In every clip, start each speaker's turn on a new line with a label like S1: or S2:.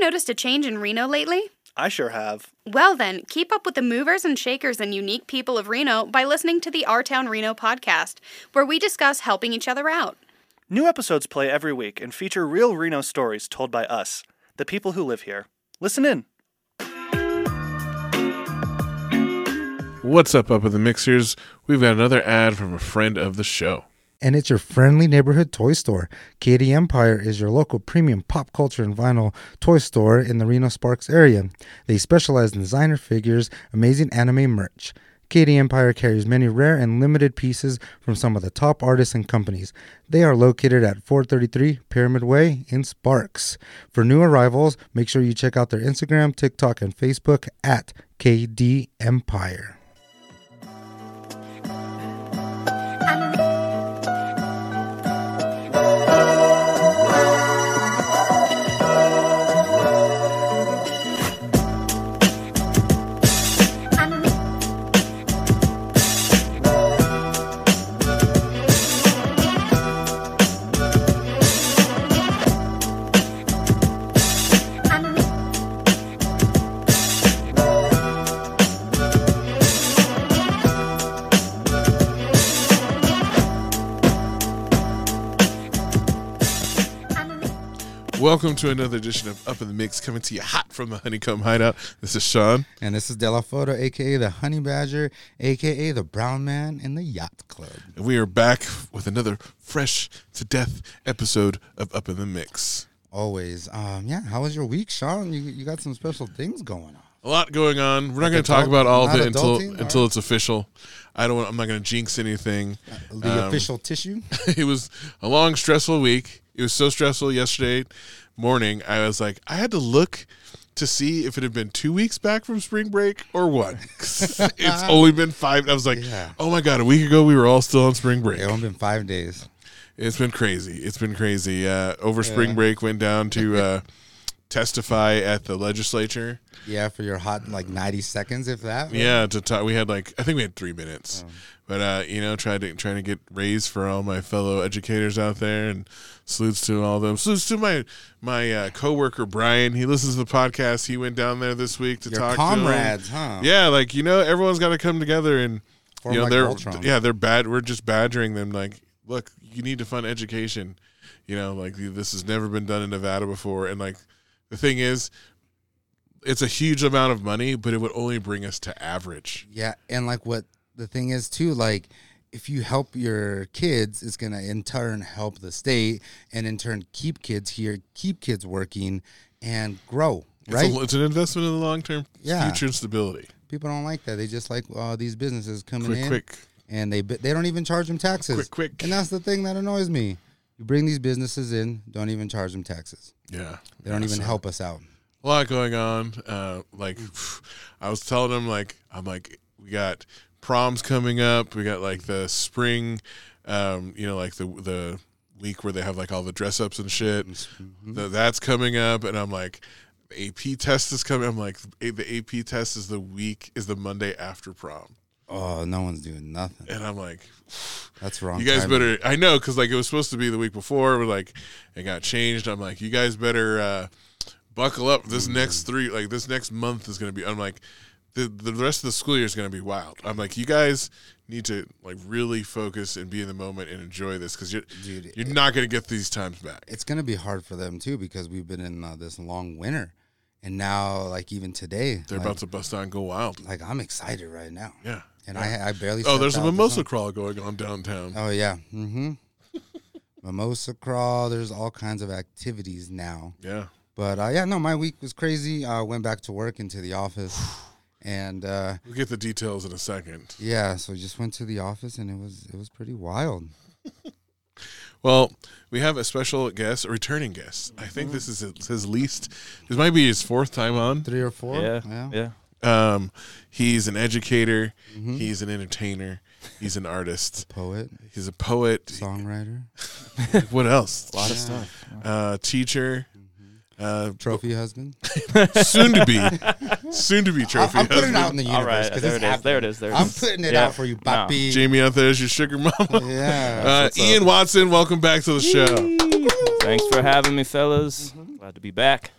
S1: Noticed a change in Reno lately?
S2: I sure have.
S1: Well, then, keep up with the movers and shakers and unique people of Reno by listening to the Our Town Reno podcast, where we discuss helping each other out.
S2: New episodes play every week and feature real Reno stories told by us, the people who live here. Listen in.
S3: What's up, up in the mixers? We've got another ad from a friend of the show.
S4: And it's your friendly neighborhood toy store. KD Empire is your local premium pop culture and vinyl toy store in the Reno Sparks area. They specialize in designer figures, amazing anime merch. KD Empire carries many rare and limited pieces from some of the top artists and companies. They are located at 433 Pyramid Way in Sparks. For new arrivals, make sure you check out their Instagram, TikTok, and Facebook at KD Empire.
S3: Welcome to another edition of Up in the Mix, coming to you hot from the Honeycomb Hideout. This is Sean.
S4: And this is Della Foto, aka the Honey Badger, aka the Brown Man in the Yacht Club.
S3: And we are back with another fresh to death episode of Up in the Mix.
S4: Always. Um, yeah. How was your week, Sean? You, you got some special things going on.
S3: A lot going on. We're not going to talk about all of it until until
S4: All
S3: it's official. I don't. Want, I'm not going to jinx anything.
S4: The
S3: Um,
S4: official tissue.
S3: it was a long, stressful week. It was so stressful yesterday morning. I was like, I had to look to see if it had been two weeks back from spring break or what. it's only been five. I was like,
S4: Yeah.
S3: oh my god, a week ago we were all still on spring break.
S4: It only been five days.
S3: It's been crazy. It's been crazy. Uh, over spring break, went down to uh, testify at the legislature.
S4: Yeah, for your hot like ninety seconds, if that.
S3: Yeah, to talk. We had like I think we had three minutes,
S4: Oh.
S3: but uh, you know, tried to trying to get raised for all my fellow educators out there, and salutes to all of them. Salutes to my my uh, coworker Brian. He listens to the podcast. He went down there this week to
S4: Your
S3: talk
S4: comrades,
S3: to
S4: huh?
S3: him. Yeah, like you know, everyone's got to come together and
S4: Form
S3: you know
S4: like
S3: they're yeah they're bad. We're just badgering them. Like, look, you need to fund education. You know, like this has never been done in Nevada before, and like the thing is. It's a huge amount of money, but it would only bring us to average.
S4: Yeah, and like what the thing is too, like if you help your kids, it's gonna in turn help the state, and in turn keep kids here, keep kids working, and grow.
S3: It's,
S4: Right?
S3: a, it's an investment in the long term
S4: Yeah.
S3: future and stability.
S4: People don't like that. They just like uh, these businesses coming
S3: Quick,
S4: in,
S3: quick,
S4: and they they don't even charge them taxes.
S3: quick, quick.
S4: And that's the thing that annoys me. You bring these businesses in, don't even charge them taxes.
S3: Yeah,
S4: They don't
S3: Yeah,
S4: even
S3: so
S4: help us out.
S3: A lot going on. Uh, like I was telling them, like I'm like we got proms coming up. We got like the spring, um, you know, like the the week where they have like all the dress ups and shit.
S4: Mm-hmm.
S3: The, that's coming up, and I'm like. AP test is coming. I'm like, the AP test is the week, is the Monday after prom.
S4: Oh, no one's doing nothing.
S3: And I'm like,
S4: That's wrong.
S3: you guys
S4: timing.
S3: better i know because like it was supposed to be the week before but like it got changed. I'm like you guys better uh buckle up. This next three like this next month is gonna be i'm like the the rest of the school year is gonna be wild. I'm like you guys need to like really focus and be in the moment and enjoy this because you're
S4: Dude,
S3: you're not gonna get these times back.
S4: It's gonna be hard for them too because we've been in uh, this long winter, and now like even today,
S3: they're
S4: like,
S3: about to bust out and go wild.
S4: Like I'm excited right now,
S3: yeah
S4: and I I barely.
S3: oh there's a
S4: out
S3: mimosa crawl going on downtown
S4: Oh yeah, mm-hmm. mimosa crawl. There's all kinds of activities now,
S3: yeah
S4: but uh, yeah, no, my week was crazy. I went back to work into the office, and uh,
S3: we'll get the details in a second
S4: yeah, so we just went to the office, and it was it was pretty wild.
S3: Well, we have a special guest, a returning guest. I think this is his, his least. This might be his fourth time on.
S4: Three or four,
S5: Yeah,
S4: yeah.
S5: yeah.
S3: Um, he's an educator.
S4: Mm-hmm.
S3: He's an entertainer. He's an artist.
S4: Poet,
S3: He's a poet.
S4: songwriter,
S3: What else?
S5: A lot of stuff.
S3: Uh, teacher.
S4: Mm-hmm.
S3: Uh,
S4: trophy husband.
S3: soon to be, soon to be trophy
S4: I'm putting it out in the universe
S5: All right, there
S4: it's
S5: it is. There it
S4: happening.
S5: is. There it
S4: I'm putting it
S5: Yeah.
S4: out for you,
S5: No.
S4: papi.
S3: Jamie out there is your sugar mama.
S4: Yeah.
S3: Uh,
S5: what's up.
S3: Iain Watson, welcome back to the show.
S5: Thanks for having me, fellas.
S3: Mm-hmm.
S5: Glad to be back.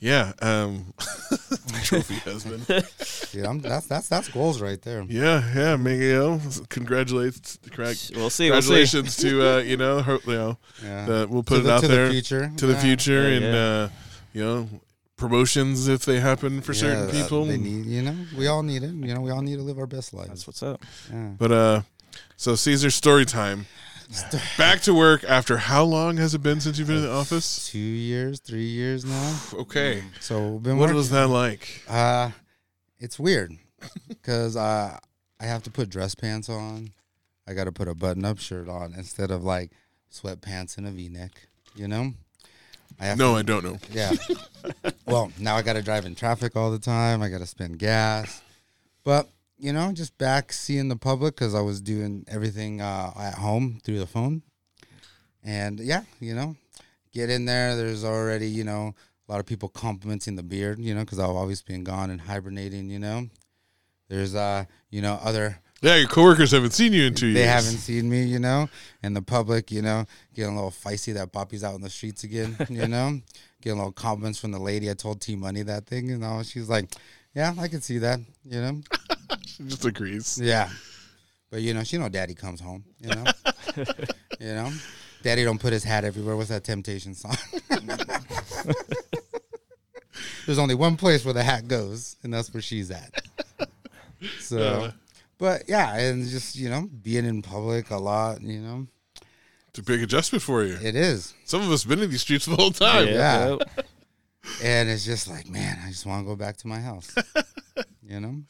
S3: Yeah. Um, trophy husband.
S4: Dude, I'm, that's that's that's goals right there.
S3: Yeah, yeah, Miguel. Congratulations, congrat-
S5: We'll see. We'll see.
S3: congratulations to uh, you know, her, you know,
S4: Yeah.
S3: the, we'll put
S4: to
S3: it
S4: the,
S3: out
S4: to
S3: there
S4: the future.
S3: to the future,
S5: Yeah,
S3: and
S5: yeah.
S3: uh, you know, promotions if they happen for certain
S4: Yeah,
S3: people.
S4: They need, you know, we all need it. You know, we all need to live our best lives.
S5: That's what's up.
S4: Yeah.
S3: But uh, so Caesar story time. Back to work after how long has it been since you've been in the office?
S4: Two years, three years now.
S3: Okay,
S4: So been
S3: what
S4: working.
S3: was that like?
S4: Uh, it's weird because uh, I have to put dress pants on. I got to put a button-up shirt on instead of like sweatpants and a V-neck. You know. I have
S3: No,
S4: to-
S3: I don't know.
S4: Yeah. well, now I got to drive in traffic all the time. I got to spend gas. But, you know, just back seeing the public because I was doing everything uh, at home through the phone. And yeah, you know, get in there. There's already, you know, a lot of people complimenting the beard, you know, because I've always been gone and hibernating, you know. There's, uh, you know, other
S3: Yeah, your coworkers haven't seen you in two years.
S4: they haven't seen me, you know, and the public, you know, getting a little feisty that Poppy's out in the streets again, you know, getting a little compliments from the lady. I told T Money that thing, you know, she's like, yeah, I can see that, you know,
S3: She just agrees.
S4: yeah, but you know, she know Daddy comes home, you know, you know, Daddy don't put his hat everywhere. What's that Temptation song? There's only one place where the hat goes, and that's where she's at. So,
S3: Yeah.
S4: but yeah, and just you know, being in public a lot, you know,
S3: It's a big adjustment for you.
S4: it is,
S3: Some of us been in these streets the whole time.
S4: Yeah.
S5: yep.
S4: and it's just like, man, I just want to go back to my house, you know.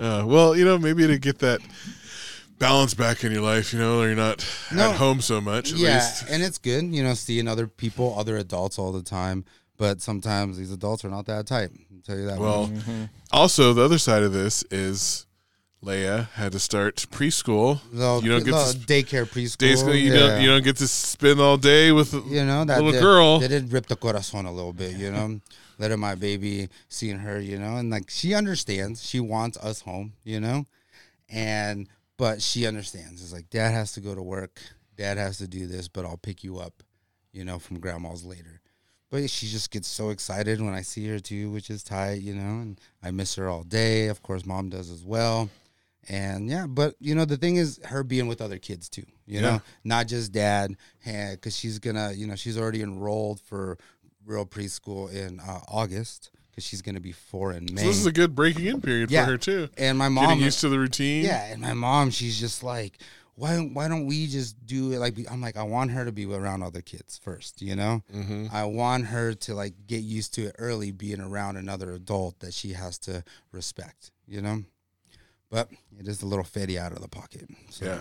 S3: Uh, well, you know, maybe to get that balance back in your life, you know, or you're not
S4: No.
S3: at home so much. At
S4: yeah,
S3: least.
S4: and it's good, you know, seeing other people, other adults all the time. But sometimes these adults are not that type. I'll tell you that.
S3: Well,
S4: much.
S3: also the other side of this is Leia had to start preschool.
S4: Little-
S3: you don't get
S4: little
S3: to
S4: daycare preschool.
S3: basically you
S4: yeah.
S3: don't you don't get to spend all day with
S4: you know that
S3: little
S4: did,
S3: girl.
S4: They did rip the corazon a little bit, you know. Letting my baby seeing her, you know, and like she understands. She wants us home, you know, and but she understands. It's like dad has to go to work, dad has to do this, but I'll pick you up, you know, from grandma's later. But she just gets so excited when I see her too, which is tight, you know, and I miss her all day. Of course, mom does as well. And yeah, but you know, the thing is her being with other kids too, you
S3: Yeah.
S4: know, not just dad, because she's gonna, you know, she's already enrolled for real preschool in uh, August because she's gonna be four in May.
S3: So this is a good breaking in period
S4: Yeah.
S3: for her too.
S4: and my mom,
S3: Getting used to the routine.
S4: yeah, and my mom, she's just like, why don't why don't we just do it like I'm like I want her to be around other kids first, you know.
S3: Mm-hmm.
S4: I want her to like get used to it early, being around another adult that she has to respect, you know. But it is a little fatty out of the pocket. So.
S3: Yeah.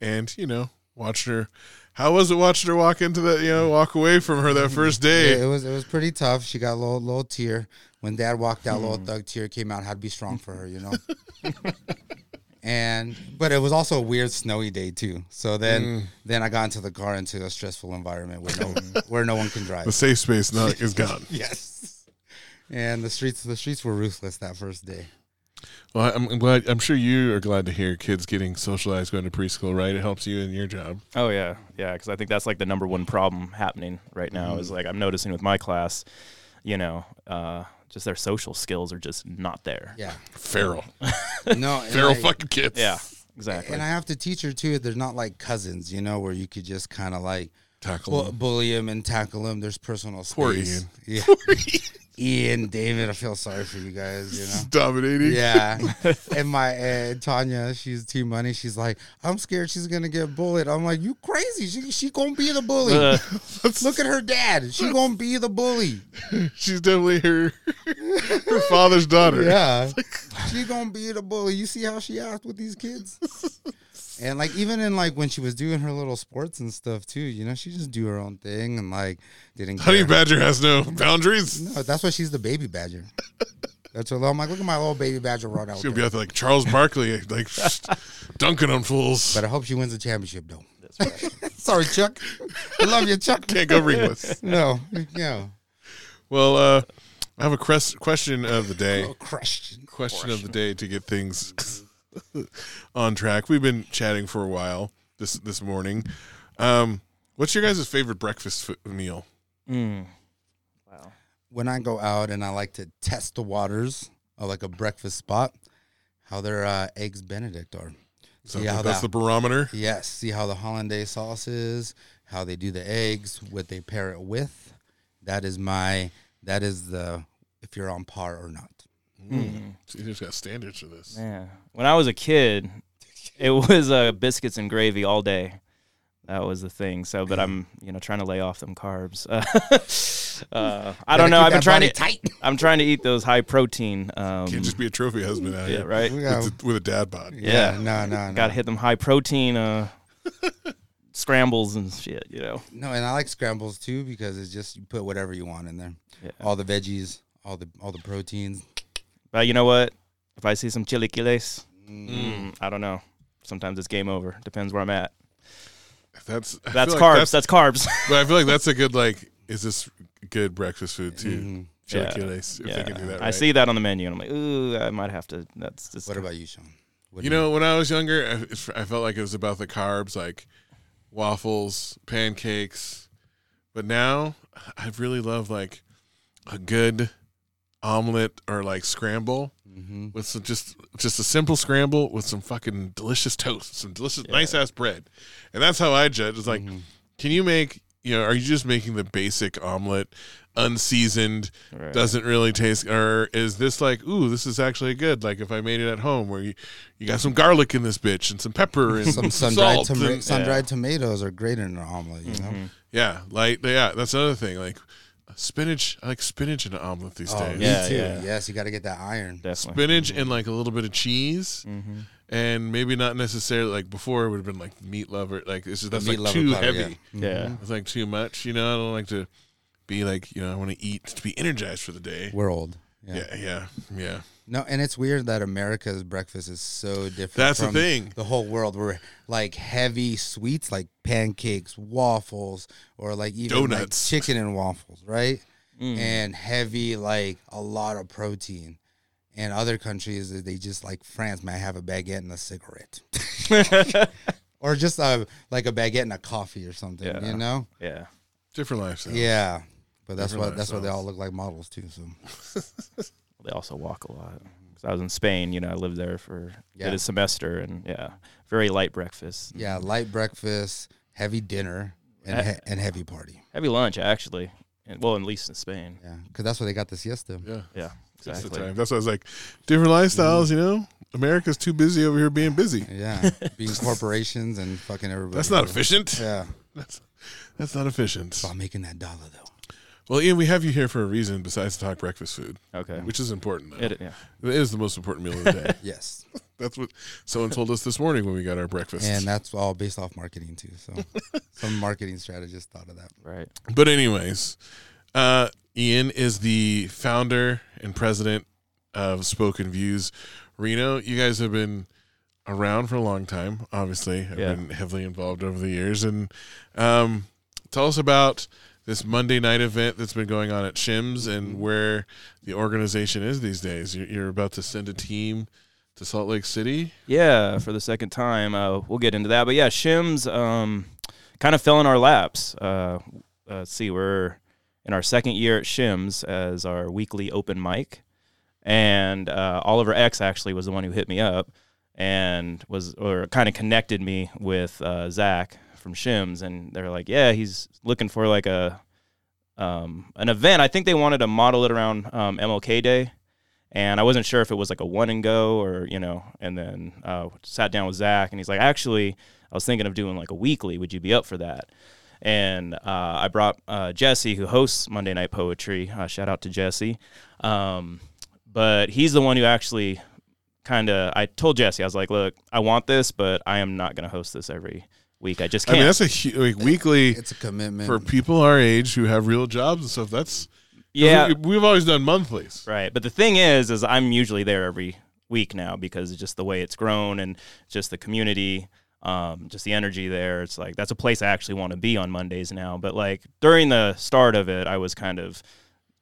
S3: And, you know, watch her how was it watching her walk into that, you know, walk away from her that first
S4: Yeah,
S3: day?
S4: it was it was pretty tough. She got a little little tear when Dad walked out. Little thug tear came out. Had to be strong for her, you know. and but it was also a weird snowy day too. So then
S3: Mm.
S4: then I got into the car into a stressful environment where no where no one can drive.
S3: The safe space not is gone.
S4: yes. And the streets the streets were ruthless that first day.
S3: Well, I'm, I'm glad. I'm sure you are glad to hear kids getting socialized going to preschool, right? It helps you in your job.
S5: Oh yeah, yeah. Because I think that's like the number one problem happening right now.
S3: Mm-hmm.
S5: Is like I'm noticing with my class, you know, uh, just their social skills are just not there.
S4: Yeah.
S3: Feral,
S4: No.
S3: feral
S4: I-
S3: fucking kids.
S5: Yeah, exactly.
S4: And I have to teach her too. They're not like cousins, you know, where you could just kind of like
S3: tackle.
S4: bu-
S3: them.
S4: bully him and tackle him. There's personal space.
S3: Poor Iain.
S4: Yeah. Iain, David, I feel sorry for you guys. You know.
S3: dominating.
S4: Yeah, and my uh, Tanya, she's T Money. She's like, I'm scared she's gonna get bullied. I'm like, you crazy? She she gonna be the bully.
S5: Uh,
S4: Look at her dad. She gonna be the bully.
S3: She's definitely her her father's daughter.
S4: Yeah, she gonna be the bully. You see how she acts with these kids? And like even in like when she was doing her little sports and stuff too, you know, she just do her own thing and like didn't.
S3: Honey
S4: care.
S3: Badger has no boundaries.
S4: No, that's why she's the baby badger. That's her. I'm like, look at my little baby badger run out
S3: She's gonna
S4: there.
S3: be out there like Charles Barkley, like dunking on fools.
S4: But I hope she wins the championship though. Sorry, Chuck. I love you, Chuck.
S3: Can't go ringless.
S4: No, no.
S3: Well, uh, I have a cres- question of the day.
S4: Oh, crushed.
S3: question of the day to get things on track. We've been chatting for a while this this morning. Um, What's your guys' favorite breakfast f- meal?
S5: Mm. Wow.
S4: When I go out and I like to test the waters of like a breakfast spot, how their uh, eggs Benedict are.
S3: So
S4: See how
S3: that's
S4: that-
S3: the barometer.
S4: Yes, see how the hollandaise sauce is, how they do the eggs, what they pair it with. That is my. That is the if you're on par or not.
S5: Mm.
S3: So you just got standards for this.
S5: Yeah. when I was a kid, it was uh, biscuits and gravy all day. That was the thing. So, but I'm you know trying to lay off them carbs. uh, I don't know. I've been trying to.
S4: tight.
S5: I'm trying to eat those high protein. Um,
S3: Can't just be a trophy husband out
S5: yeah,
S3: here
S5: right.
S4: Yeah,
S3: with, a, with a dad bod.
S5: Yeah.
S4: no, no, no.
S5: Got to hit them high protein uh, scrambles and shit. You know.
S4: No, and I like scrambles too because it's just you put whatever you want in there.
S5: Yeah.
S4: All the veggies, all the all the proteins.
S5: But you know what? If I see some chilaquiles, mm, I don't know. Sometimes it's game over. Depends where I'm at.
S3: That's I
S5: That's carbs.
S3: like
S5: That's, carbs.
S3: but I feel like that's a good like. Is this good breakfast food too?
S4: Mhm.
S5: Yeah.
S3: Chilaquiles, if they can do that.
S5: I see that on the menu, and I'm like, ooh, I might have to. That's just.
S4: What about you, Sean? What
S3: You
S4: do
S3: know, when I was younger, I, I felt like it was about the carbs, like waffles, pancakes. But now, I really love like a good omelet or like scramble
S4: hmm
S3: with some just just a simple scramble with some fucking delicious toast, some delicious
S5: Yeah.
S3: nice ass bread, and that's how I judge. It's like,
S4: Mhm.
S3: can you make you know? Are you just making the basic omelet, unseasoned?
S5: Right.
S3: doesn't really taste or is this like ooh this is actually good like if i made it at home where you you got some garlic in this bitch and some pepper and
S4: some sun dried
S3: salt
S4: toma-
S3: and-
S4: sun dried tomatoes are great in an omelet. You know.
S5: Mhm.
S3: yeah like yeah that's another thing like spinach i like spinach in an omelet these
S4: Oh,
S3: days
S4: me
S5: Yeah,
S4: too.
S5: yeah.
S4: Yes, you got to get that iron.
S5: Definitely.
S3: spinach and like a little bit of cheese
S5: hmm
S3: and maybe not necessarily like before it would have been like meat lover like this is that's
S4: meat
S3: like
S4: lover
S3: too
S4: platter,
S3: heavy
S4: Yeah.
S5: Yeah.
S3: It's like too much you know i don't like to be like you know i want to eat to be energized for the day
S4: We're old. Yeah.
S3: yeah yeah yeah
S4: No, and it's weird that America's breakfast is so different.
S3: That's the thing.
S4: The whole world, we're like heavy sweets, like pancakes, waffles, or like even like chicken and waffles, right?
S5: Mm.
S4: And heavy, like a lot of protein. And other countries, they just like France might have a baguette and a cigarette, or just a like a baguette and a coffee or something.
S5: Yeah.
S4: You know?
S5: yeah.
S3: different lifestyle
S4: Yeah. But that's
S3: Different
S4: what that's what they all look like models too. So
S5: They also walk a lot. 'Cause I was in Spain. You know, I lived there for
S4: Yeah.
S5: did a semester, and yeah, very light breakfast.
S4: yeah, light breakfast, heavy dinner, and
S5: Uh,
S4: he- and heavy party.
S5: Heavy lunch actually. And, well, at least in Spain.
S4: Yeah, because that's where they got the siesta.
S3: yeah
S5: Yeah.
S3: That's the
S5: Exactly.
S3: time. That's why I was like, different lifestyles, you know? America's too busy over here being busy.
S4: Yeah, being corporations and fucking everybody.
S3: That's not efficient.
S4: Yeah,
S3: That's that's not efficient.
S4: about making that dollar though.
S3: Well, Iain, we have you here for a reason besides to talk breakfast food,
S5: Okay.
S3: which is important. Though.
S5: It, yeah.
S3: it is the most important meal of the day.
S4: Yes,
S3: that's what someone told us this morning when we got our breakfast.
S4: and that's all based off marketing too. So some marketing strategist thought of that.
S5: Right.
S3: but anyways, uh, Iain is the founder and president of Spoken Views Reno. You guys have been around for a long time. Obviously, I've
S5: Yeah.
S3: been heavily involved over the years. And um, tell us about this Monday night event that's been going on at Shims and where the organization is these days. You're, you're about to send a team to Salt Lake City.
S5: Yeah, for the second time. Uh, we'll get into that. But yeah, Shims um, kind of fell in our laps. Uh, uh, let's see, we're in our second year at Shims as our weekly open mic. And uh, Oliver X actually was the one who hit me up and was, or kind of connected me with uh, Zach from Shims. And they're like, yeah, he's looking for like a, um, an event. I think they wanted to model it around um, MLK Day and I wasn't sure if it was like a one and go or you know. And then uh, sat down with Zach, and he's like, "Actually, I was thinking of doing like a weekly. Would you be up for that?" And uh, I brought uh, Jesse, who hosts Monday Night Poetry. Uh, shout out to Jesse. Um, but he's the one who actually kind of. I told Jesse, I was like, "Look, I want this, but I am not going to host this every week. I just
S3: I
S5: can't."
S3: mean, that's a hu- like weekly
S4: It's a commitment.
S3: for people our age who have real jobs and stuff. That's
S5: yeah,
S3: we, we've always done monthlies.
S5: Right. But the thing is, is I'm usually there every week now because it's just the way it's grown and just the community, um, just the energy there. It's like that's a place I actually want to be on Mondays now. But like during the start of it, I was kind of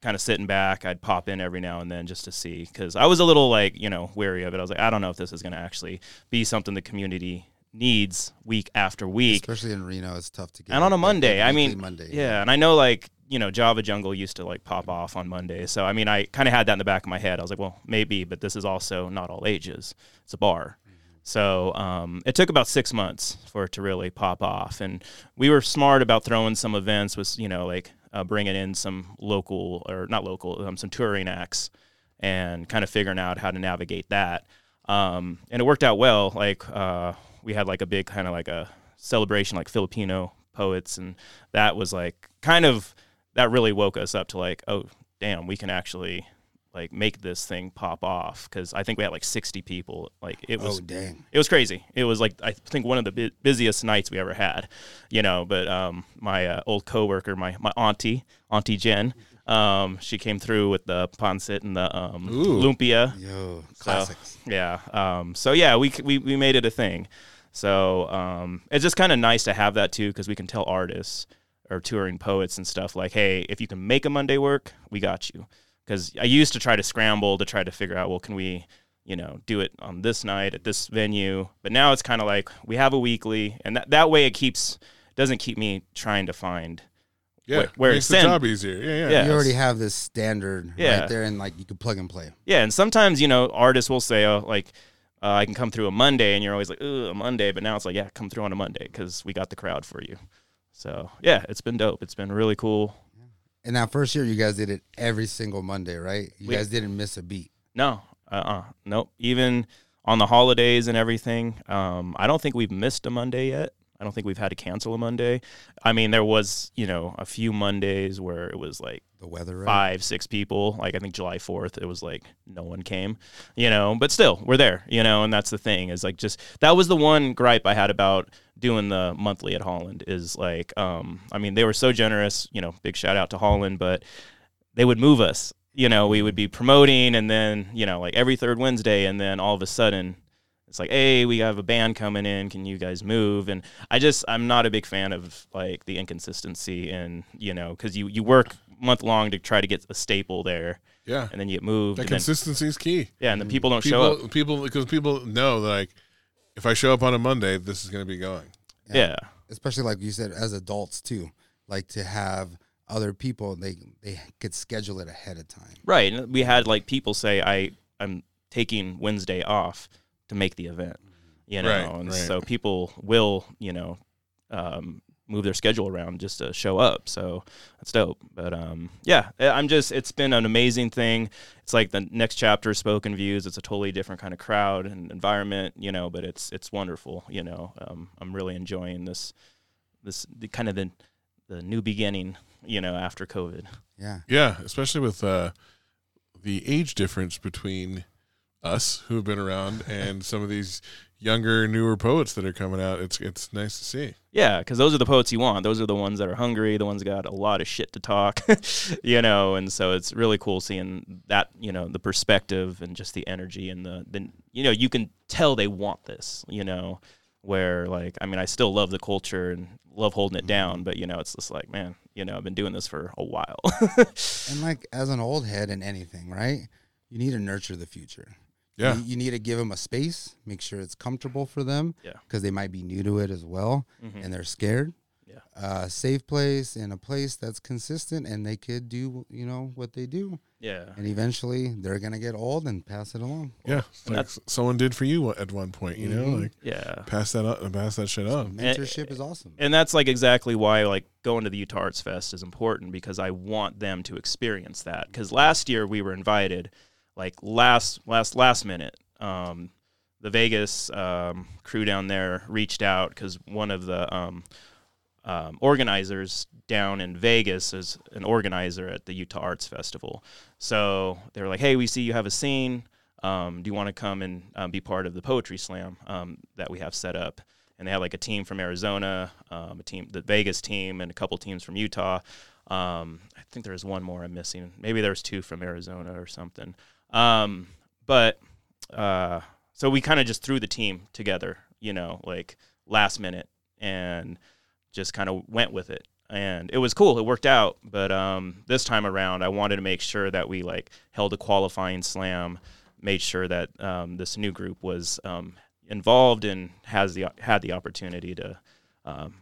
S5: kind of sitting back. I'd pop in every now and then just to see because I was a little like you know wary of it. I was like, I don't know if this is going to actually be something the community needs week after week.
S4: Especially in Reno, it's tough to get.
S5: and on a Monday, I mean,
S4: Monday.
S5: yeah, and I know like you know Java Jungle used to like pop off on Mondays, so I mean I kind of had that in the back of my head. I was like, well, maybe, but this is also not all ages. It's a bar, so um, it took about six months for it to really pop off, and we were smart about throwing some events with you know like uh, bringing in some local or not local, um, some touring acts, and kind of figuring out how to navigate that. Um, and it worked out well. Like uh, we had like a big kind of like a celebration, like Filipino poets, and that was like kind of that really woke us up to like, oh damn, we can actually like make this thing pop off because I think we had like 60 people. Like it was
S4: Oh dang.
S5: it was crazy. It was like I think one of the bu- busiest nights we ever had, you know. But um, my uh, old coworker, my my auntie, Auntie Jen, um, she came through with the pancit and the um,
S3: Ooh.
S5: lumpia.
S4: Yo,
S5: So, yeah. Um, so yeah, we we we made it a thing. So um, it's just kind of nice to have that too because we can tell artists or touring poets and stuff like, hey, if you can make a Monday work, we got you. Because I used to try to scramble to try to figure out, well, can we, you know, do it on this night at this venue? But now it's kind of like we have a weekly, and that that way it keeps doesn't keep me trying to find.
S3: Yeah,
S5: Where- where
S3: makes the
S5: send-
S3: job easier. Yeah, yeah.
S5: Yeah.
S4: You already have this standard
S5: Yeah.
S4: right there, and like you can plug and play.
S5: Yeah, and sometimes you know artists will say, oh, like. Uh, I can come through a Monday, and you're always like, "Ugh, a Monday," but now it's like, yeah, come through on a Monday because we got the crowd for you. So yeah, it's been dope. It's been really cool.
S4: And that first year, you guys did it every single Monday, right? You
S5: We-
S4: guys didn't miss a beat.
S5: No, uh, uh nope. Even on the holidays and everything, um, I don't think we've missed a Monday yet. I don't think we've had to cancel a Monday. I mean, there was, you know, a few Mondays where it was like
S4: The weather,
S5: five, six people. Like I think July Fourth, it was like no one came, you know. But still, we're there, you know. And that's the thing is like just that was the one gripe I had about doing the monthly at Holland is like, um, I mean, they were so generous, you know. Big shout out to Holland, but they would move us. You know, we would be promoting, and then you know, like every third Wednesday, and then all of a sudden. It's like, hey, we have a band coming in. Can you guys move? And I just, I'm not a big fan of like the inconsistency, and you know, because you you work month long to try to get a staple there,
S3: yeah.
S5: and then you get moved,
S3: That
S5: and then,
S3: consistency is key.
S5: yeah, and the people don't show
S3: People,
S5: up.
S3: people, because people know like, if I show up on a Monday, this is going to be going.
S5: Yeah,
S4: especially like you said, as adults too, like to have other people they they could schedule it ahead of time.
S5: right. And we had like people say, I I'm taking Wednesday off to make the event, you know,
S3: Right,
S5: and
S3: right.
S5: so people will, you know, um, move their schedule around just to show up. So that's dope. But um, yeah, I- I'm just it's been an amazing thing. It's like the next chapter, spoken views. It's a totally different kind of crowd and environment, you know. But it's it's wonderful, you know. Um, I'm really enjoying this this the kind of the the new beginning, you know, after COVID.
S4: Yeah,
S3: Yeah, especially with uh, the age difference between us who have been around and some of these younger, newer poets that are coming out. It's it's nice to see.
S5: Yeah, because those are the poets you want. Those are the ones that are hungry, the ones that got a lot of shit to talk, you know. And so it's really cool seeing that, you know, the perspective and just the energy and the, the, you know, you can tell they want this, you know. Where like, I mean, I still love the culture and love holding it mm-hmm. down, but you know, it's just like, man, you know, I've been doing this for a while.
S4: and like as an old head in anything, right? You need to nurture the future.
S3: Yeah.
S4: You, you need to give them a space, make sure it's comfortable for them.
S5: Yeah.
S4: Because they might be new to it as well,
S5: Mhm.
S4: and they're scared.
S5: Yeah.
S4: Uh, safe place and a place that's consistent, and they could do you know what they do,
S5: yeah,
S4: and eventually they're gonna get old and pass it along.
S3: Yeah,
S5: And
S3: like
S5: that's-
S3: someone did for you at one point. You know,
S4: Mhm.
S3: like
S5: yeah.
S3: pass that up, and pass that shit on.
S4: Mentorship is awesome.
S5: and that's like exactly why like going to the Utah Arts Fest is important because I want them to experience that. Because last year we were invited, like last last last minute. Um, the Vegas um, crew down there reached out because one of the um, um, organizers down in Vegas is an organizer at the Utah Arts Festival. So they were like, "Hey, we see you have a scene. Um, do you want to come and um, be part of the poetry slam um, that we have set up?" And they had like a team from Arizona, um, a team, the Vegas team, and a couple teams from Utah. I think there's one more I'm missing. Maybe there's two from Arizona or something. Um, but uh, so we kind of just threw the team together, you know, like last minute, and just kind of went with it. And it was cool. It worked out. But um, this time around, I wanted to make sure that we like held a qualifying slam, made sure that um, this new group was um, involved and has the had the opportunity to um,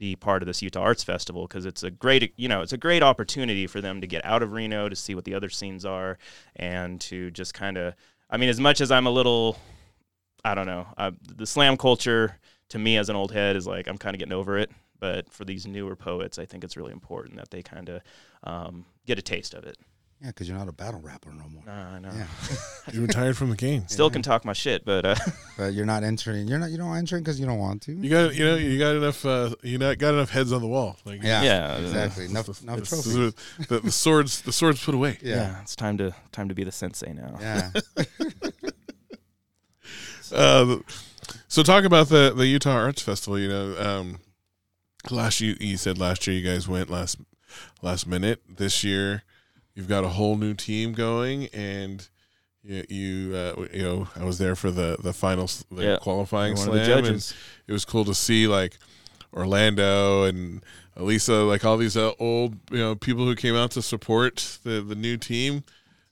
S5: be part of this Utah Arts Festival because it's a great you know it's a great opportunity for them to get out of Reno to see what the other scenes are and to just kind of I mean as much as I'm a little I don't know uh, the slam culture to me as an old head is like I'm kind of getting over it but for these newer poets I think it's really important that they kind of um, get a taste of it.
S4: Yeah, because you're not a battle rapper no more.
S5: I know.
S4: Yeah,
S3: You retired from the game.
S5: Still can talk my shit, but uh,
S4: but you're not entering. You're not. You don't entering because you don't want to.
S3: You got you know you got enough uh, you not got enough heads on the wall. Like
S4: Yeah,
S5: Yeah,
S4: exactly. Enough,
S3: It's-
S4: enough
S3: it's-
S4: trophies.
S3: the, the swords the swords put away.
S4: Yeah,
S5: it's time to time to be the sensei now.
S4: yeah.
S3: Uh, so talk about the the Utah Arts Festival. You know, um, last you you said last year you guys went last last minute. This year you've got a whole new team going, and you you, uh, you know I was there for the the final the
S5: Yeah.
S3: qualifying
S5: One
S3: slam, and it was cool to see like Orlando and Elisa, like all these uh, old you know people who came out to support the the new team.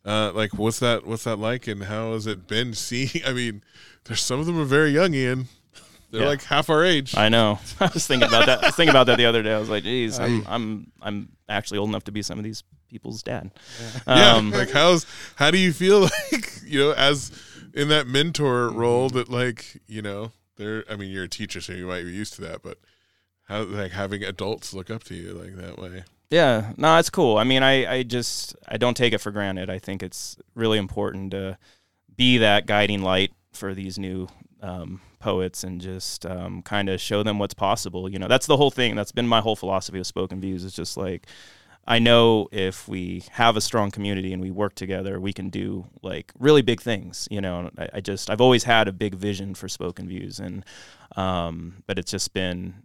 S3: Uh, like what's that what's that like and how has it been seeing I mean there's some of them are very young Iain they're
S5: Yeah.
S3: like half our age
S5: I know. I was thinking about that. I was thinking about that the other day. I was like, "Geez, I'm I'm I'm actually old enough to be some of these people's dad."
S3: yeah
S5: Um,
S3: like how's how do you feel like you know as in that mentor role that like you know they're I mean you're a teacher so you might be used to that but how like having adults look up to you like that way
S5: Yeah, no, it's cool. I mean, I, I just I don't take it for granted. I think it's really important to be that guiding light for these new um, poets and just um, kind of show them what's possible. You know, that's the whole thing. That's been my whole philosophy of Spoken Views. It's just like I know if we have a strong community and we work together, we can do like really big things. You know, I, I just I've always had a big vision for Spoken Views, and um, but it's just been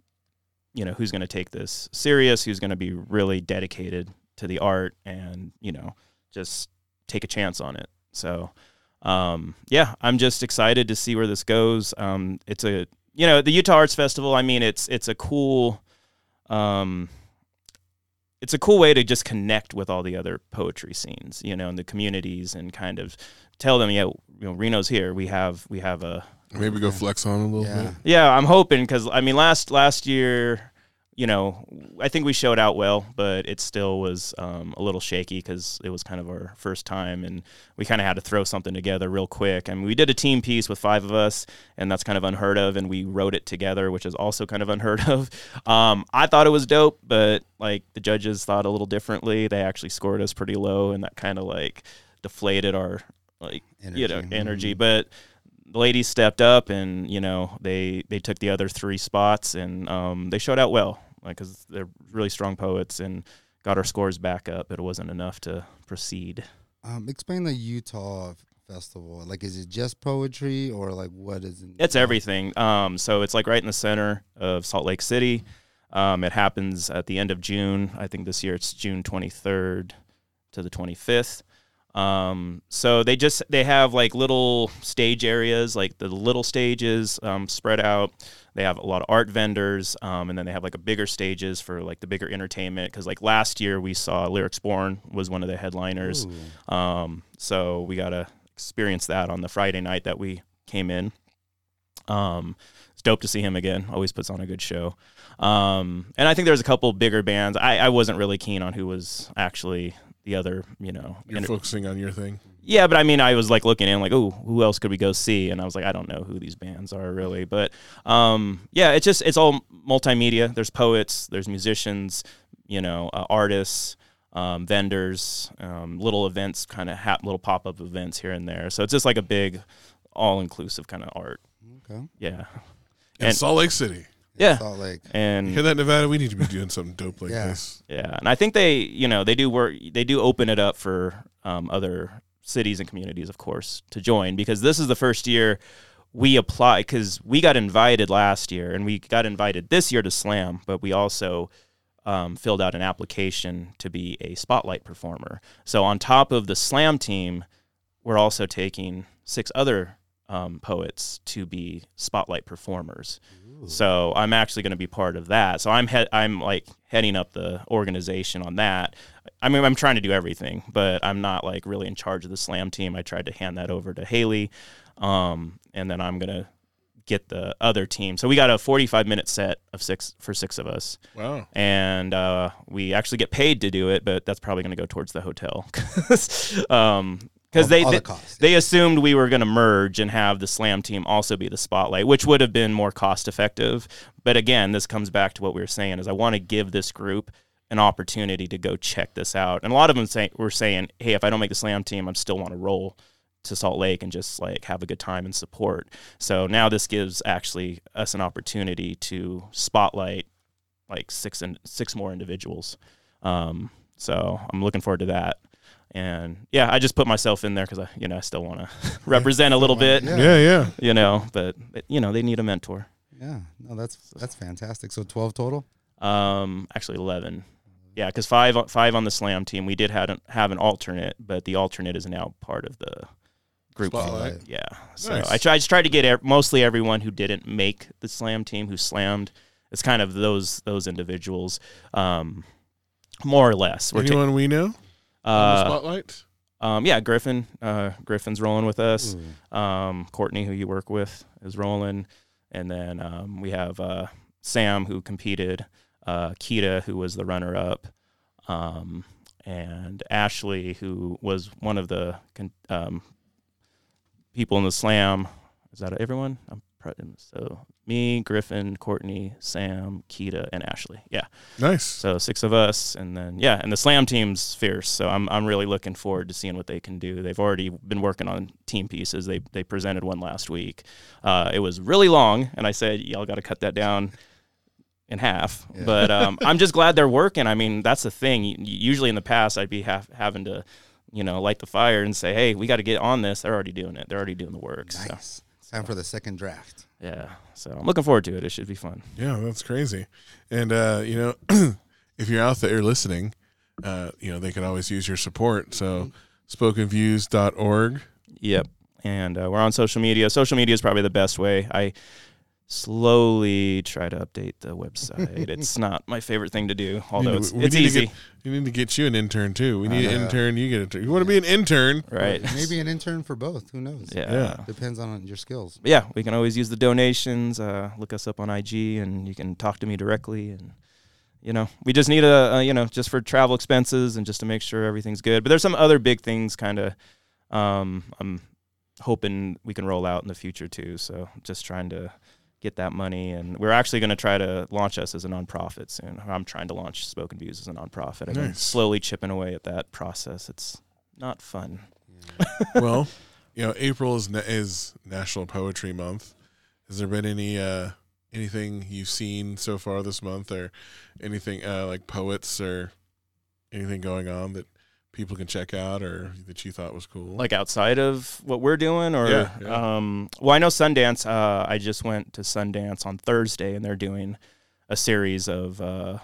S5: you know who's going to take this serious who's going to be really dedicated to the art and you know just take a chance on it so um, yeah i'm just excited to see where this goes. Um, it's a you know the utah arts festival i mean it's it's a cool um, it's a cool way to just connect with all the other poetry scenes you know and the communities and kind of tell them yeah you know reno's here. We have we have a
S3: maybe go flex on a little
S4: Yeah.
S3: bit.
S5: Yeah, I'm hoping because I mean last last year, you know, I think we showed out well, but it still was um, a little shaky because it was kind of our first time, and we kind of had to throw something together real quick. I mean, we did a team piece with five of us, and that's kind of unheard of, and we wrote it together, which is also kind of unheard of. Um, I thought it was dope, but like the judges thought a little differently. They actually scored us pretty low, and that kind of like deflated our like you know
S4: Energy.
S5: energy, but the ladies stepped up and you know they they took the other three spots and um, they showed out well because they're really strong poets and got our scores back up but it wasn't enough to proceed.
S4: Um, explain the Utah festival. Like, is it just poetry or like what is it?
S5: it's everything. Um, so it's like right in the center of salt lake city. Um, it happens at the end of june. I think this year it's june 23rd to the 25th um, so they just they have like little stage areas like the little stages um, spread out they have a lot of art vendors um, and then they have like a bigger stages for like the bigger entertainment because like last year we saw lyrics born was one of the headliners um, so we got to experience that on the Friday night that we came in. Um, it's dope to see him again. Always puts on a good show. Um, and I think there's a couple bigger bands. I, I wasn't really keen on who was actually the other, you know.
S3: you're
S5: enter-
S3: focusing on your thing
S5: yeah, but I mean, I was like looking in, like, oh, who else could we go see? And I was like, I don't know who these bands are really, but um, yeah, it's just it's all multimedia. There's poets, there's musicians, you know, uh, artists, um, vendors, um, little events, kind of ha- little pop up events here and there. So it's just like a big, all inclusive kind of art.
S4: Okay.
S5: Yeah,
S3: in
S5: And-
S3: Salt Lake City
S5: yeah,
S4: Salt Lake.
S5: and
S3: hear that Nevada we need to be doing something dope like
S4: Yeah.
S3: this
S5: Yeah, and I think they, you know, they do work. They do open it up for um, other cities and communities, of course, to join because this is the first year we apply because we got invited last year and we got invited this year to Slam, but we also um, filled out an application to be a spotlight performer. So on top of the Slam team, we're also taking six other um, poets to be spotlight performers. So I'm actually going to be part of that. So I'm he- I'm like heading up the organization on that. I mean, I'm trying to do everything, but I'm not like really in charge of the slam team. I tried to hand that over to Haley, um, and then I'm gonna get the other team. So we got a 45 minute set of six for six of us,
S3: Wow.
S5: and uh, we actually get paid to do it, but that's probably going to go towards the hotel. um, because they they,
S4: costs,
S5: they assumed we were going to merge and have the slam team also be the spotlight, which would have been more cost effective. But again, this comes back to what we were saying: is I want to give this group an opportunity to go check this out. And a lot of them say were saying, "Hey, if I don't make the slam team, I still want to roll to Salt Lake and just like have a good time and support." So now this gives actually us an opportunity to spotlight like six and six more individuals. Um, so I'm looking forward to that. And yeah, I just put myself in there because I, you know, I still want to represent a little bit,
S4: Yeah.
S3: Yeah, yeah.
S5: you know. But you know, they need a mentor.
S4: Yeah, no, that's that's fantastic. So twelve total.
S5: Um, actually eleven. Yeah, because five five on the slam team. We did have an, have an alternate, but the alternate is now part of the group.
S3: Spotlight.
S5: Yeah. So
S3: Nice.
S5: I, try, I just tried to get ev- mostly everyone who didn't make the slam team who slammed. It's kind of those those individuals, um, more or less. We're ta-
S3: Anyone we know on the
S5: uh,
S3: spotlight?
S5: um, yeah, Griffin. Uh, Griffin's rolling with us.
S4: Ooh.
S5: Um, Courtney, who you work with, is rolling, and then um, we have uh, Sam, who competed, uh, Kita, who was the runner-up, um, and Ashley, who was one of the con- um, people in the slam. Is that everyone? I'm so me, Griffin, Courtney, Sam, Kita, and Ashley. Yeah.
S3: Nice.
S5: So six of us, and then yeah, and the slam team's fierce. So I'm I'm really looking forward to seeing what they can do. They've already been working on team pieces. They they presented one last week. Uh, it was really long, and I said y'all got to cut that down in half.
S4: Yeah.
S5: But um, I'm just glad they're working. I mean, that's the thing. Usually in the past, I'd be ha- having to, you know, light the fire and say, hey, we got to get on this. They're already doing it. They're already doing the work. So
S4: Nice. Time for the second draft.
S5: yeah. So I'm looking forward to it. It should be fun.
S3: Yeah, that's crazy. And uh, you know, if you're out there listening, uh, you know, they could always use your support. So spokenviews.org.
S5: Yep. And uh, we're on social media. Social media is probably the best way. I slowly try to update the website. it's not my favorite thing to do, although
S3: We-
S5: it's,
S3: we
S5: it's
S3: need to
S5: easy.
S3: get- We need to get you an intern too. We need an intern. You get a. intern. You want to be an intern?
S5: right.
S4: Maybe an intern for both. Who knows?
S5: Yeah.
S3: Yeah.
S4: Depends on your skills.
S5: But yeah, we can always use the donations. Uh, look us up on IG, and you can talk to me directly. And you know, we just need a, a you know just for travel expenses and just to make sure everything's good. But there's some other big things, kind of. Um, I'm hoping we can roll out in the future too. So just trying to get that money, and we're actually going to try to launch us as a nonprofit soon. I'm trying to launch Spoken Views as a nonprofit. I've been slowly chipping away at that process. It's not fun.
S3: well, you know, April is na- is National Poetry Month. Has there been any uh, anything you've seen so far this month, or anything uh, like poets or anything going on that people can check out or that you thought was cool?
S5: like outside of what we're doing or
S3: Yeah, yeah.
S5: um well i know sundance uh i just went to sundance on thursday and they're doing a series of uh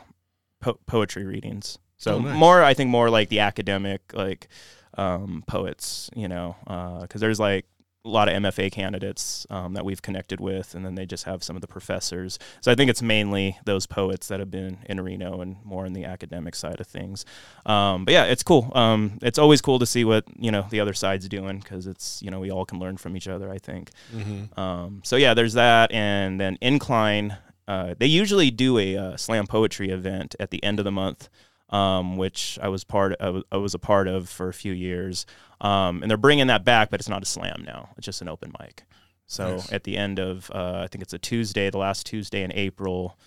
S5: po- poetry readings so
S3: Oh, nice.
S5: more i think more like the academic like um poets you know uh because there's like a lot of MFA candidates um, that we've connected with, and then they just have some of the professors. So I think it's mainly those poets that have been in Reno and more in the academic side of things. Um, but yeah, it's cool. Um, it's always cool to see what you know the other side's doing because it's you know we all can learn from each other. I think.
S3: mm-hmm.
S5: Um, so yeah, there's that, and then Incline. Uh, they usually do a uh, slam poetry event at the end of the month, um, which I was part. Was, I was a part of for a few years, um, and they're bringing that back, but it's not a slam now. It's just an open mic. So
S3: Nice.
S5: at the end of, uh, I think it's a Tuesday, the last Tuesday in April,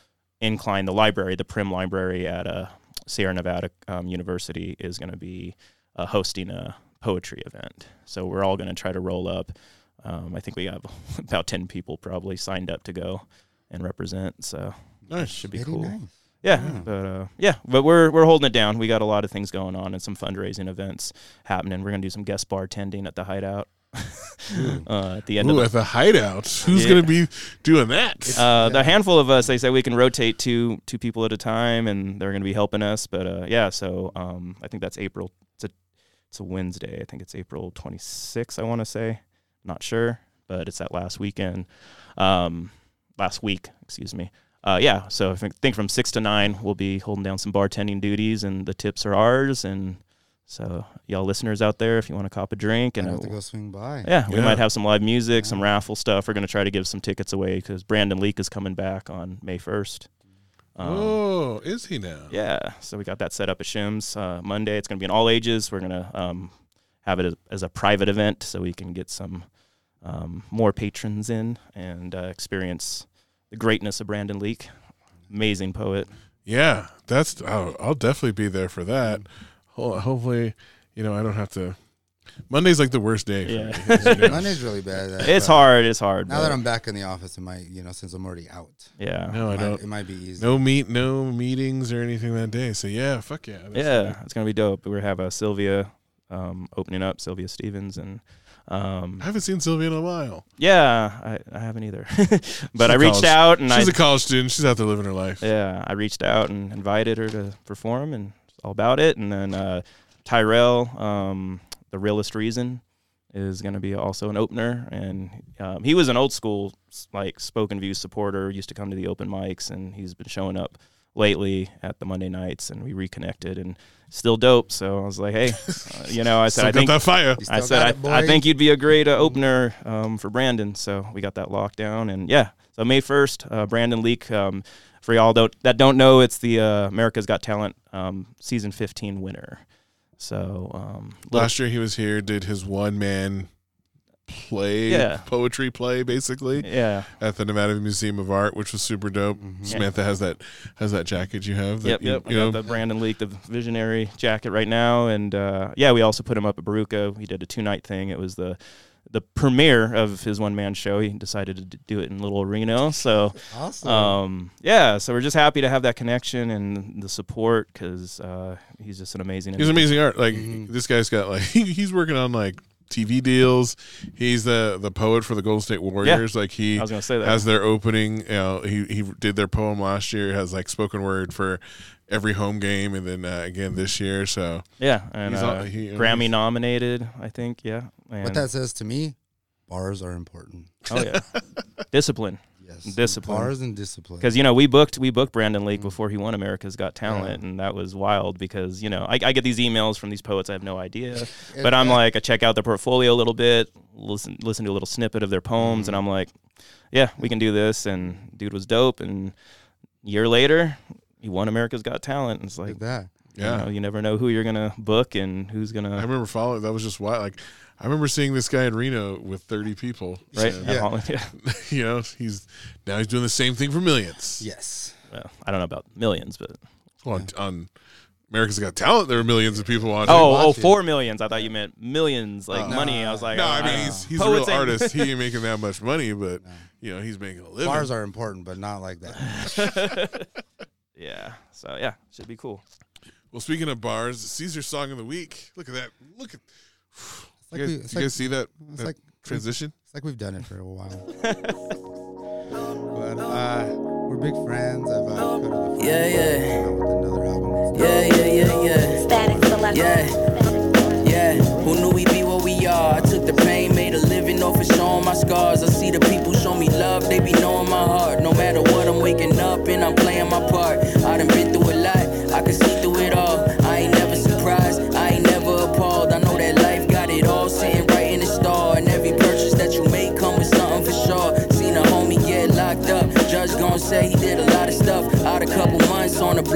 S5: Incline, the library, the Prim Library at uh, Sierra Nevada um, University is going to be uh, hosting a poetry event. So we're all going to try to roll up. Um, I think we have about 10 people probably signed up to go and represent. So that
S3: Nice.
S5: should be
S4: Very
S5: cool.
S4: nice.
S5: Yeah,
S4: Yeah.
S5: but uh, yeah, but we're we're holding it down. We got a lot of things going on and some fundraising events happening. We're gonna do some guest bartending at the Hideout uh, at the end
S3: Ooh,
S5: of the
S3: at the hideout. Who's
S5: Yeah.
S3: going to be doing that?
S5: uh, the handful of us, they say we can rotate two two people at a time, and they're going to be helping us. But uh, yeah, so um, I think that's April. It's a it's a Wednesday. I think it's April 26th. I want to say, not sure, but it's that last weekend, um, last week, excuse me. Uh, yeah, so I think, think from six to nine we'll be holding down some bartending duties, and the tips are ours, and So y'all listeners out there, if you want to cop a drink
S4: I
S5: and
S4: have to go swing by.
S5: yeah, we
S3: Yeah.
S5: might have some live music, some raffle stuff. We're gonna try to give some tickets away because Brandon Leake is coming back on May first. Um,
S3: oh, is he now?
S5: yeah, so we got that set up at Shims uh, Monday. It's gonna be an all ages. We're gonna um, have it as, as a private event so we can get some um, more patrons in and uh, experience the greatness of Brandon Leake. Amazing poet.
S3: Yeah, that's. I'll, I'll definitely be there for that. Hopefully, you know, I don't have to. Monday's like the worst day. For
S5: Yeah.
S3: me, you know.
S4: Monday's really bad. uh,
S5: It's hard. It's hard.
S4: Now
S5: but-
S4: that I'm back in the office, it might, you know, since I'm already out,
S5: yeah.
S3: No, I
S4: it might,
S3: don't.
S4: it might be easy.
S3: No meet, no meetings or anything that day. So yeah, fuck yeah.
S5: Yeah,
S3: fine.
S5: it's gonna be dope. We're gonna have a Sylvia um, opening up, Sylvia Stevens, and um,
S3: I haven't seen Sylvia in a while.
S5: yeah, I, I haven't either. but I reached
S3: college-
S5: out and
S3: She's a college student. She's out there living her life.
S5: yeah, I reached out and invited her to perform and all about it. And then uh, Tyrell, um, the realest reason, is going to be also an opener. And um, he was an old school like spoken view supporter. Used to come to the open mics, and he's been showing up lately at the Monday nights, and we reconnected and still dope. So I was like, hey, uh, you know, I said I think
S3: that fire.
S4: You
S5: I
S4: still
S5: said
S4: got
S5: I,
S4: it, boy.
S5: I think you'd be a great uh, opener um, for Brandon. So we got that locked down, and yeah. So May first, uh, Brandon Leake. Um, for y'all don't, that don't know, it's the uh, America's Got Talent um, season 15 winner. So um,
S3: Last year he was here, did his one man play,
S5: Yeah.
S3: poetry play, basically
S5: yeah,
S3: at the Nevada Museum of Art, which was super dope.
S4: Mhm.
S3: Samantha has that has that jacket you have. That
S5: yep,
S3: you,
S5: yep.
S3: You
S5: I
S3: know,
S5: got the Brandon Leake, the visionary jacket right now, and uh, yeah, we also put him up at Bruka. he did a two night thing. It was the the premiere of his one man show. He decided to do it in Little Reno, so.
S4: Awesome.
S5: Um, yeah, so we're just happy to have that connection and the support because uh, he's just an amazing.
S3: he's amazing art. Like
S4: Mhm.
S3: this guy's got like he's working on like TV deals. He's the the poet for the Golden State Warriors. Like he
S5: I was gonna say that.
S3: has their opening. You know, he he did their poem last year. Has like spoken word for every home game, and then uh, again this year. So
S5: yeah, and
S3: he's
S5: uh,
S3: all- he-
S5: Grammy nominated, I think. Yeah, and,
S4: what that says to me, bars are important.
S5: oh yeah, discipline.
S4: Yes.
S5: Discipline.
S4: Bars and discipline.
S5: Because you know we booked we booked Brandon Leake
S4: Mm.
S5: before he won America's Got Talent, and that was wild because you know I, I get these emails from these poets I have no idea, but I'm like I check out their portfolio a little bit, listen listen to a little snippet of their poems,
S4: Mm.
S5: and I'm like, yeah, we can do this. And dude was dope, and year later he won America's Got Talent. And it's like
S4: that.
S3: yeah,
S5: you know you never know who you're gonna book and who's gonna I
S3: remember following. That was just wild. Like I remember seeing this guy in Reno with 30 people.
S5: right.
S3: So,
S5: at Yeah.
S3: you know, he's now he's doing the same thing for millions.
S4: Yes.
S5: Well, I don't know about millions, but
S3: Well, on, on America's Got Talent, there are millions of people watching.
S5: oh,
S4: watch
S5: oh,
S4: it.
S5: four millions. I thought you meant millions, like
S3: Oh.
S5: money. I was like,
S3: no,
S5: oh,
S3: I mean
S5: don't
S3: he's he's a real artist. He ain't making that much money, but
S4: No.
S3: you know he's making a living.
S4: Bars are important, but not like that.
S5: yeah. So yeah, should be cool.
S3: well, speaking of bars, Caesar song of the week. Look at that. Look at.
S4: It's like
S3: you guys,
S4: we-
S3: you
S4: like-
S3: guys see that,
S4: It's
S3: that
S4: like
S3: transition?
S4: it's like we've done it for a while. but uh, we're big friends. I've uh, go to the
S6: Yeah, yeah.
S4: with another album.
S6: Yeah, yeah, yeah, yeah.
S7: Static select.
S6: Yeah, yeah. Who knew we'd be what we are? I took the pain, made a living off of showing my scars. I see the people show me love, they be knowing my heart. No matter what, I'm waking up and I'm playing my part. I done been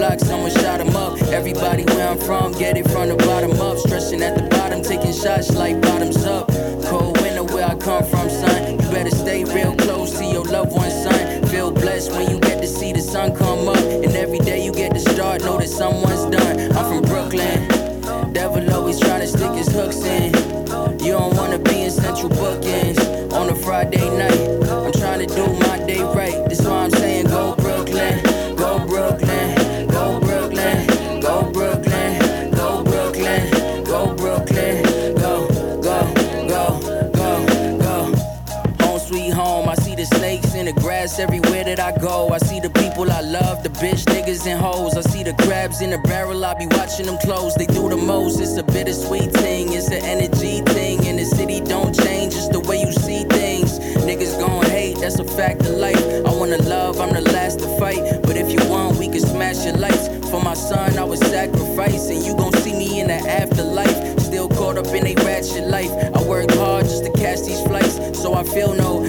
S6: block, someone shot him up. Everybody where I'm from, get it from the bottom up. Stressing at the bottom, taking shots like bottoms up. Cold winter where I come from, son. You better stay real close to your loved one, son. Feel blessed when you get to see the sun come up. And every day you get to start, know that someone's done. and hoes. I see the crabs in the barrel, I be watching them close. They do the most, it's a bittersweet thing. It's an energy thing, and the city don't change. It's the way you see things. Niggas gon' hate, that's a fact of life. I wanna love, I'm the last to fight. But if you want, we can smash your lights. For my son, I was sacrificing. you gon' see me in the afterlife. Still caught up in a ratchet life. I work hard just to catch these flights, so I feel no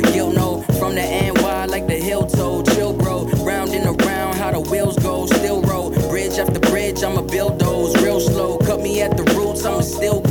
S6: deu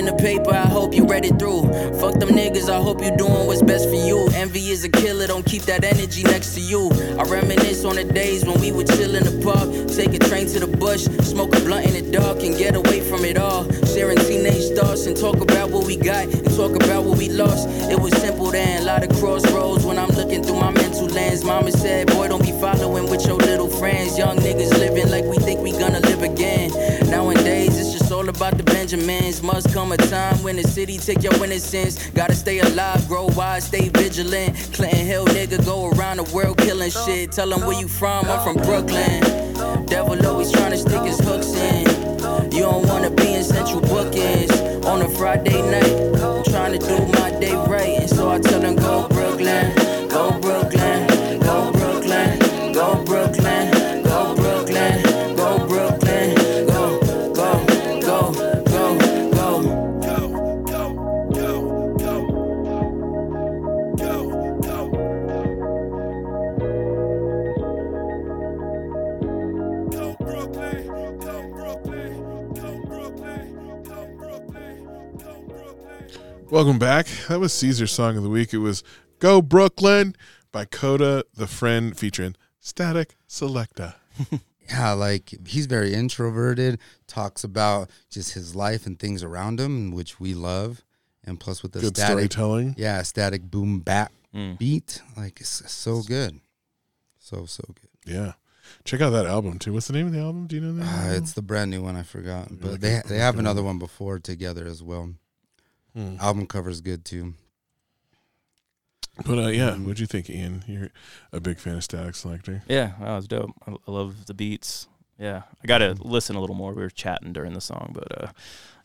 S6: in the paper, I hope you read it through. Fuck them niggas, I hope you doing what's best for you. Envy is a killer, don't keep that energy next to you. I reminisce on the days when we would chill in the pub, take a train to the bush, smoke a blunt in the dark, and get away from it all. Sharing teenage thoughts and talk about what we got and talk about what we lost. It was simple then, a lot of crossroads when I'm looking through my mental lens. Mama said, Boy, don't be following with your little friends. Young niggas living like we think we gonna live again. Benjamins. Must come a time when the city take your innocence. Gotta stay alive, grow wise, stay vigilant. Clinton Hill nigga go around the world killing shit. Tell them where you from, I'm from Brooklyn. Devil always trying to stick his hooks in. You don't wanna be in central bookings on a Friday night. I'm trying to do my day right, and so I tell them go
S3: Welcome back. That was Caesar's song of the week. It was "Go Brooklyn" by Coda the Friend, featuring Statik Selektah.
S4: Yeah, like he's very introverted, talks about just his life and things around him, which we love. And plus with the
S3: Good
S4: static,
S3: storytelling.
S4: yeah, static boom bap
S5: Mm.
S4: beat, like it's so good. So, so good.
S3: Yeah, check out that album too. What's the name of the album? Do you know that?
S4: Uh, it's the brand new one, I forgot.
S3: Okay,
S4: But they, they have another one before together as well.
S3: Hmm.
S4: Album cover's good too.
S3: But uh, yeah, what'd you think, Iain? You're a big fan of Statik Selektah.
S5: Yeah, that was dope. I, I love the beats. Yeah, I got to listen a little more. We were chatting during the song, but uh,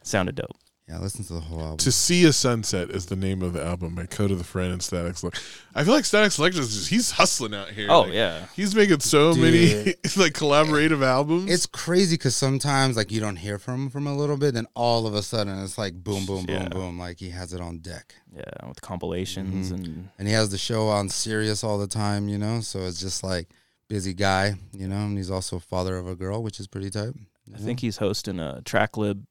S5: it sounded dope.
S4: Yeah, listen to the whole album.
S3: To See a Sunset is the name of the album by Coda the Friend and Statik Selektah. I feel like Statik Selektah is just, he's hustling out here.
S5: Oh
S3: Like,
S5: yeah,
S3: He's making so many
S4: Dude.
S3: like collaborative albums.
S4: It's crazy because sometimes like you don't hear from him from a little bit, then all of a sudden it's like boom, boom, boom,
S5: Yeah.
S4: boom, like he has it on deck.
S5: yeah, with compilations
S4: Mhm.
S5: and
S4: And he has the show on Sirius all the time, you know. So it's just like busy guy, you know. And he's also father of a girl, which is pretty tight.
S5: I think he's hosting a Tracklib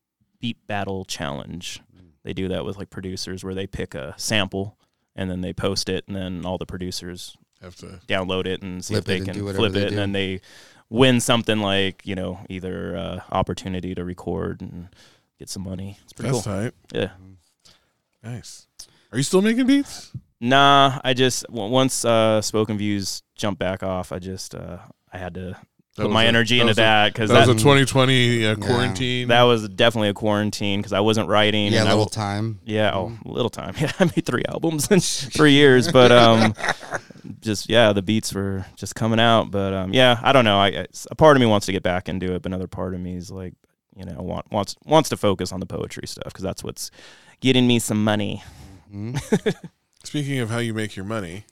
S5: Beat Battle Challenge. They do that with like producers where they pick a sample and then they post it, and then all the producers
S3: have to.
S5: download it and see if they can flip
S4: they
S5: it,
S4: do.
S5: and then they win something like you know either uh, opportunity to record and get some money. It's pretty
S3: That's
S5: cool.
S3: tight.
S5: Yeah.
S3: Nice. Are you still making beats?
S5: Nah, I just w- once uh, Spoken Views jumped back off, I just uh, I had to
S3: That
S5: put my
S3: a-
S5: energy
S3: that
S5: into that because
S3: That
S5: that,
S3: was a 2020 uh,
S4: Yeah.
S3: quarantine.
S5: that was definitely a quarantine because I wasn't writing.
S4: Yeah,
S5: and I
S4: little
S5: w-
S4: time.
S5: Yeah, oh, little time. Yeah, I made three albums in three years, but um, just yeah, the beats were just coming out. But um, yeah, I don't know. I, I a part of me wants to get back into it, but another part of me is like, you know, want, wants wants to focus on the poetry stuff because that's what's getting me some money.
S4: Mhm.
S3: Speaking of how you make your money,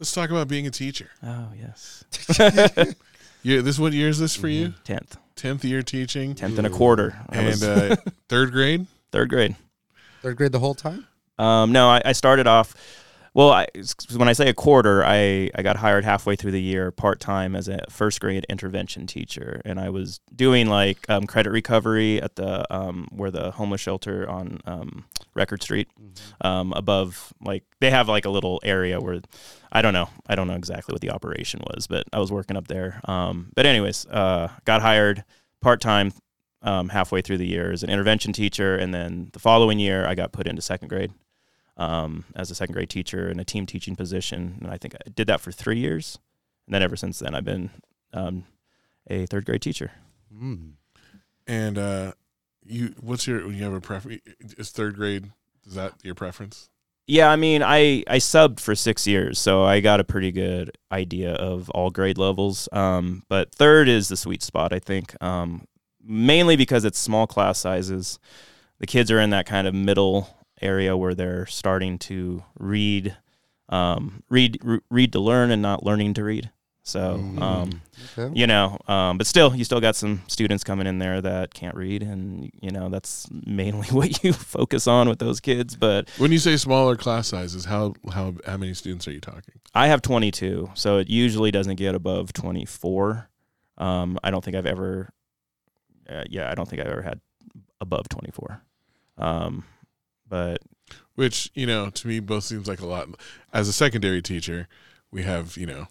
S3: let's talk about being a teacher.
S5: Oh yes,
S3: Yeah, this what year is this for you?
S5: tenth,
S3: Tenth year teaching,
S5: tenth and a quarter. I
S3: and
S5: was
S3: uh, third grade.
S5: third grade.
S4: Third grade the whole time.
S5: Um, no, I, I started off. Well, I, when I say a quarter, I, I got hired halfway through the year part time as a first grade intervention teacher, and I was doing like um, credit recovery at the um, where the homeless shelter on um, Record Street, um, above like they have like a little area where I don't know, I don't know exactly what the operation was, but I was working up there. Um, but anyways, uh, got hired part time um, halfway through the year as an intervention teacher, and then the following year I got put into second grade um, as a second grade teacher in a team teaching position, and I think I did that for three years, and then ever since then I've been um, a third grade teacher.
S4: Mm.
S3: And uh, you, what's your? When you have a preference? Is third grade? Is that your preference?
S5: Yeah, I mean, I I subbed for six years, so I got a pretty good idea of all grade levels. Um, but third is the sweet spot, I think, um, mainly because it's small class sizes. The kids are in that kind of middle area where they're starting to read, um, read, re- read to learn, and not learning to read. So, um,
S4: Okay.
S5: you know, um, but still, you still got some students coming in there that can't read, and you know that's mainly what you focus on with those kids. But
S3: When you say smaller class sizes, how how how many students are you talking?
S5: I have 22, so it usually doesn't get above 24. Um, I don't think I've ever, uh, yeah, I don't think I've ever had above 24. But
S3: Which you know, to me, both seems like a lot. As a secondary teacher, we have you know,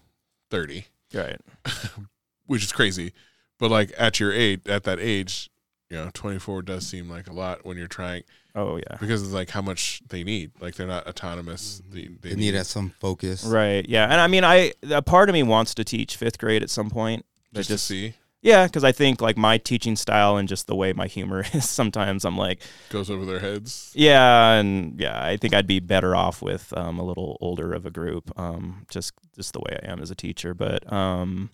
S3: thirty,
S5: right,
S3: which is crazy. But like at your age, at that age, you know, twenty four does seem like a lot when you're trying
S5: oh yeah,
S3: because it's like how much they need. Like they're not autonomous. Mm-hmm. They, they,
S4: They need some focus.
S5: right, yeah, and I mean, I a part of me wants to teach fifth grade at some point. but
S3: just, to see
S5: Yeah, because I think like my teaching style and just the way my humor is, sometimes I'm like,
S3: goes over their heads.
S5: yeah, and yeah, I think I'd be better off with um, a little older of a group, um, just just the way I am as a teacher. But um,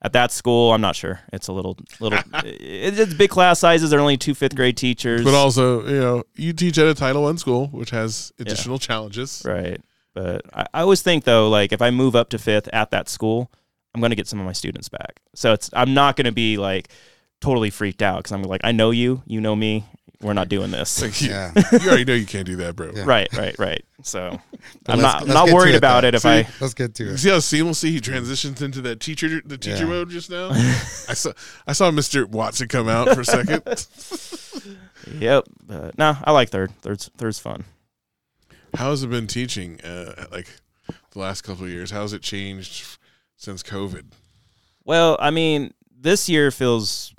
S5: at that school, I'm not sure. It's a little little. it, it's big class sizes. There are only two fifth grade teachers.
S3: But also, you know, you teach at a Title One school, which has additional challenges.
S5: right. But I, I always think though, like if I move up to fifth at that school, I'm going to get some of my students back. So it's I'm not going to be like totally freaked out because I'm like I know you, you know me. We're not doing this.
S3: Like, you,
S4: Yeah.
S3: you already know you can't do that, bro.
S4: Yeah.
S5: right, right, right. So I'm not I'm not worried
S4: it,
S5: about
S4: though.
S5: it if
S3: See,
S5: I
S4: Let's get to it.
S3: see how seamlessly he transitions into that teacher, the teacher
S4: Yeah.
S3: mode just now. I saw, I saw Mr. Watson come out for a second.
S5: Yep. But no, I like third. Third's third's fun.
S3: How has it been teaching? Uh, like the last couple of years, how has it changed since COVID?
S5: Well, I mean, this year feels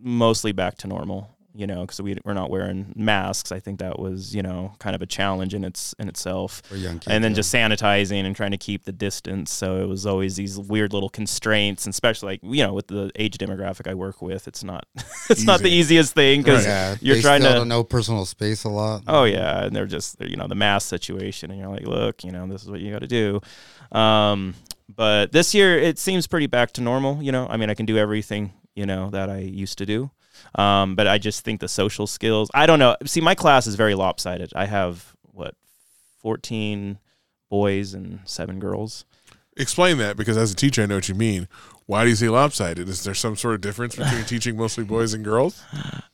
S5: mostly back to normal. You know, because we we're not wearing masks. I think that was you know kind of a challenge in its in itself.
S4: For young kids.
S5: and then
S4: yeah.
S5: just sanitizing and trying to keep the distance. So it was always these weird little constraints, and especially like you know with the age demographic I work with, it's not it's not the easiest thing because
S4: yeah,
S5: you're
S4: they
S5: trying
S4: still
S5: to-
S4: don't know personal space a lot.
S5: Oh yeah, and they're just you know the mass situation, and you're like, look, you know, this is what you got to do. Um, but this year it seems pretty back to normal. You know, I mean, I can do everything you know that I used to do. Um, but I just think the social skills. I don't know. See, my class is very lopsided. I have what, fourteen boys and seven girls.
S3: Explain that because as a teacher, I know what you mean. Why do you say lopsided? Is there some sort of difference between teaching mostly boys and girls?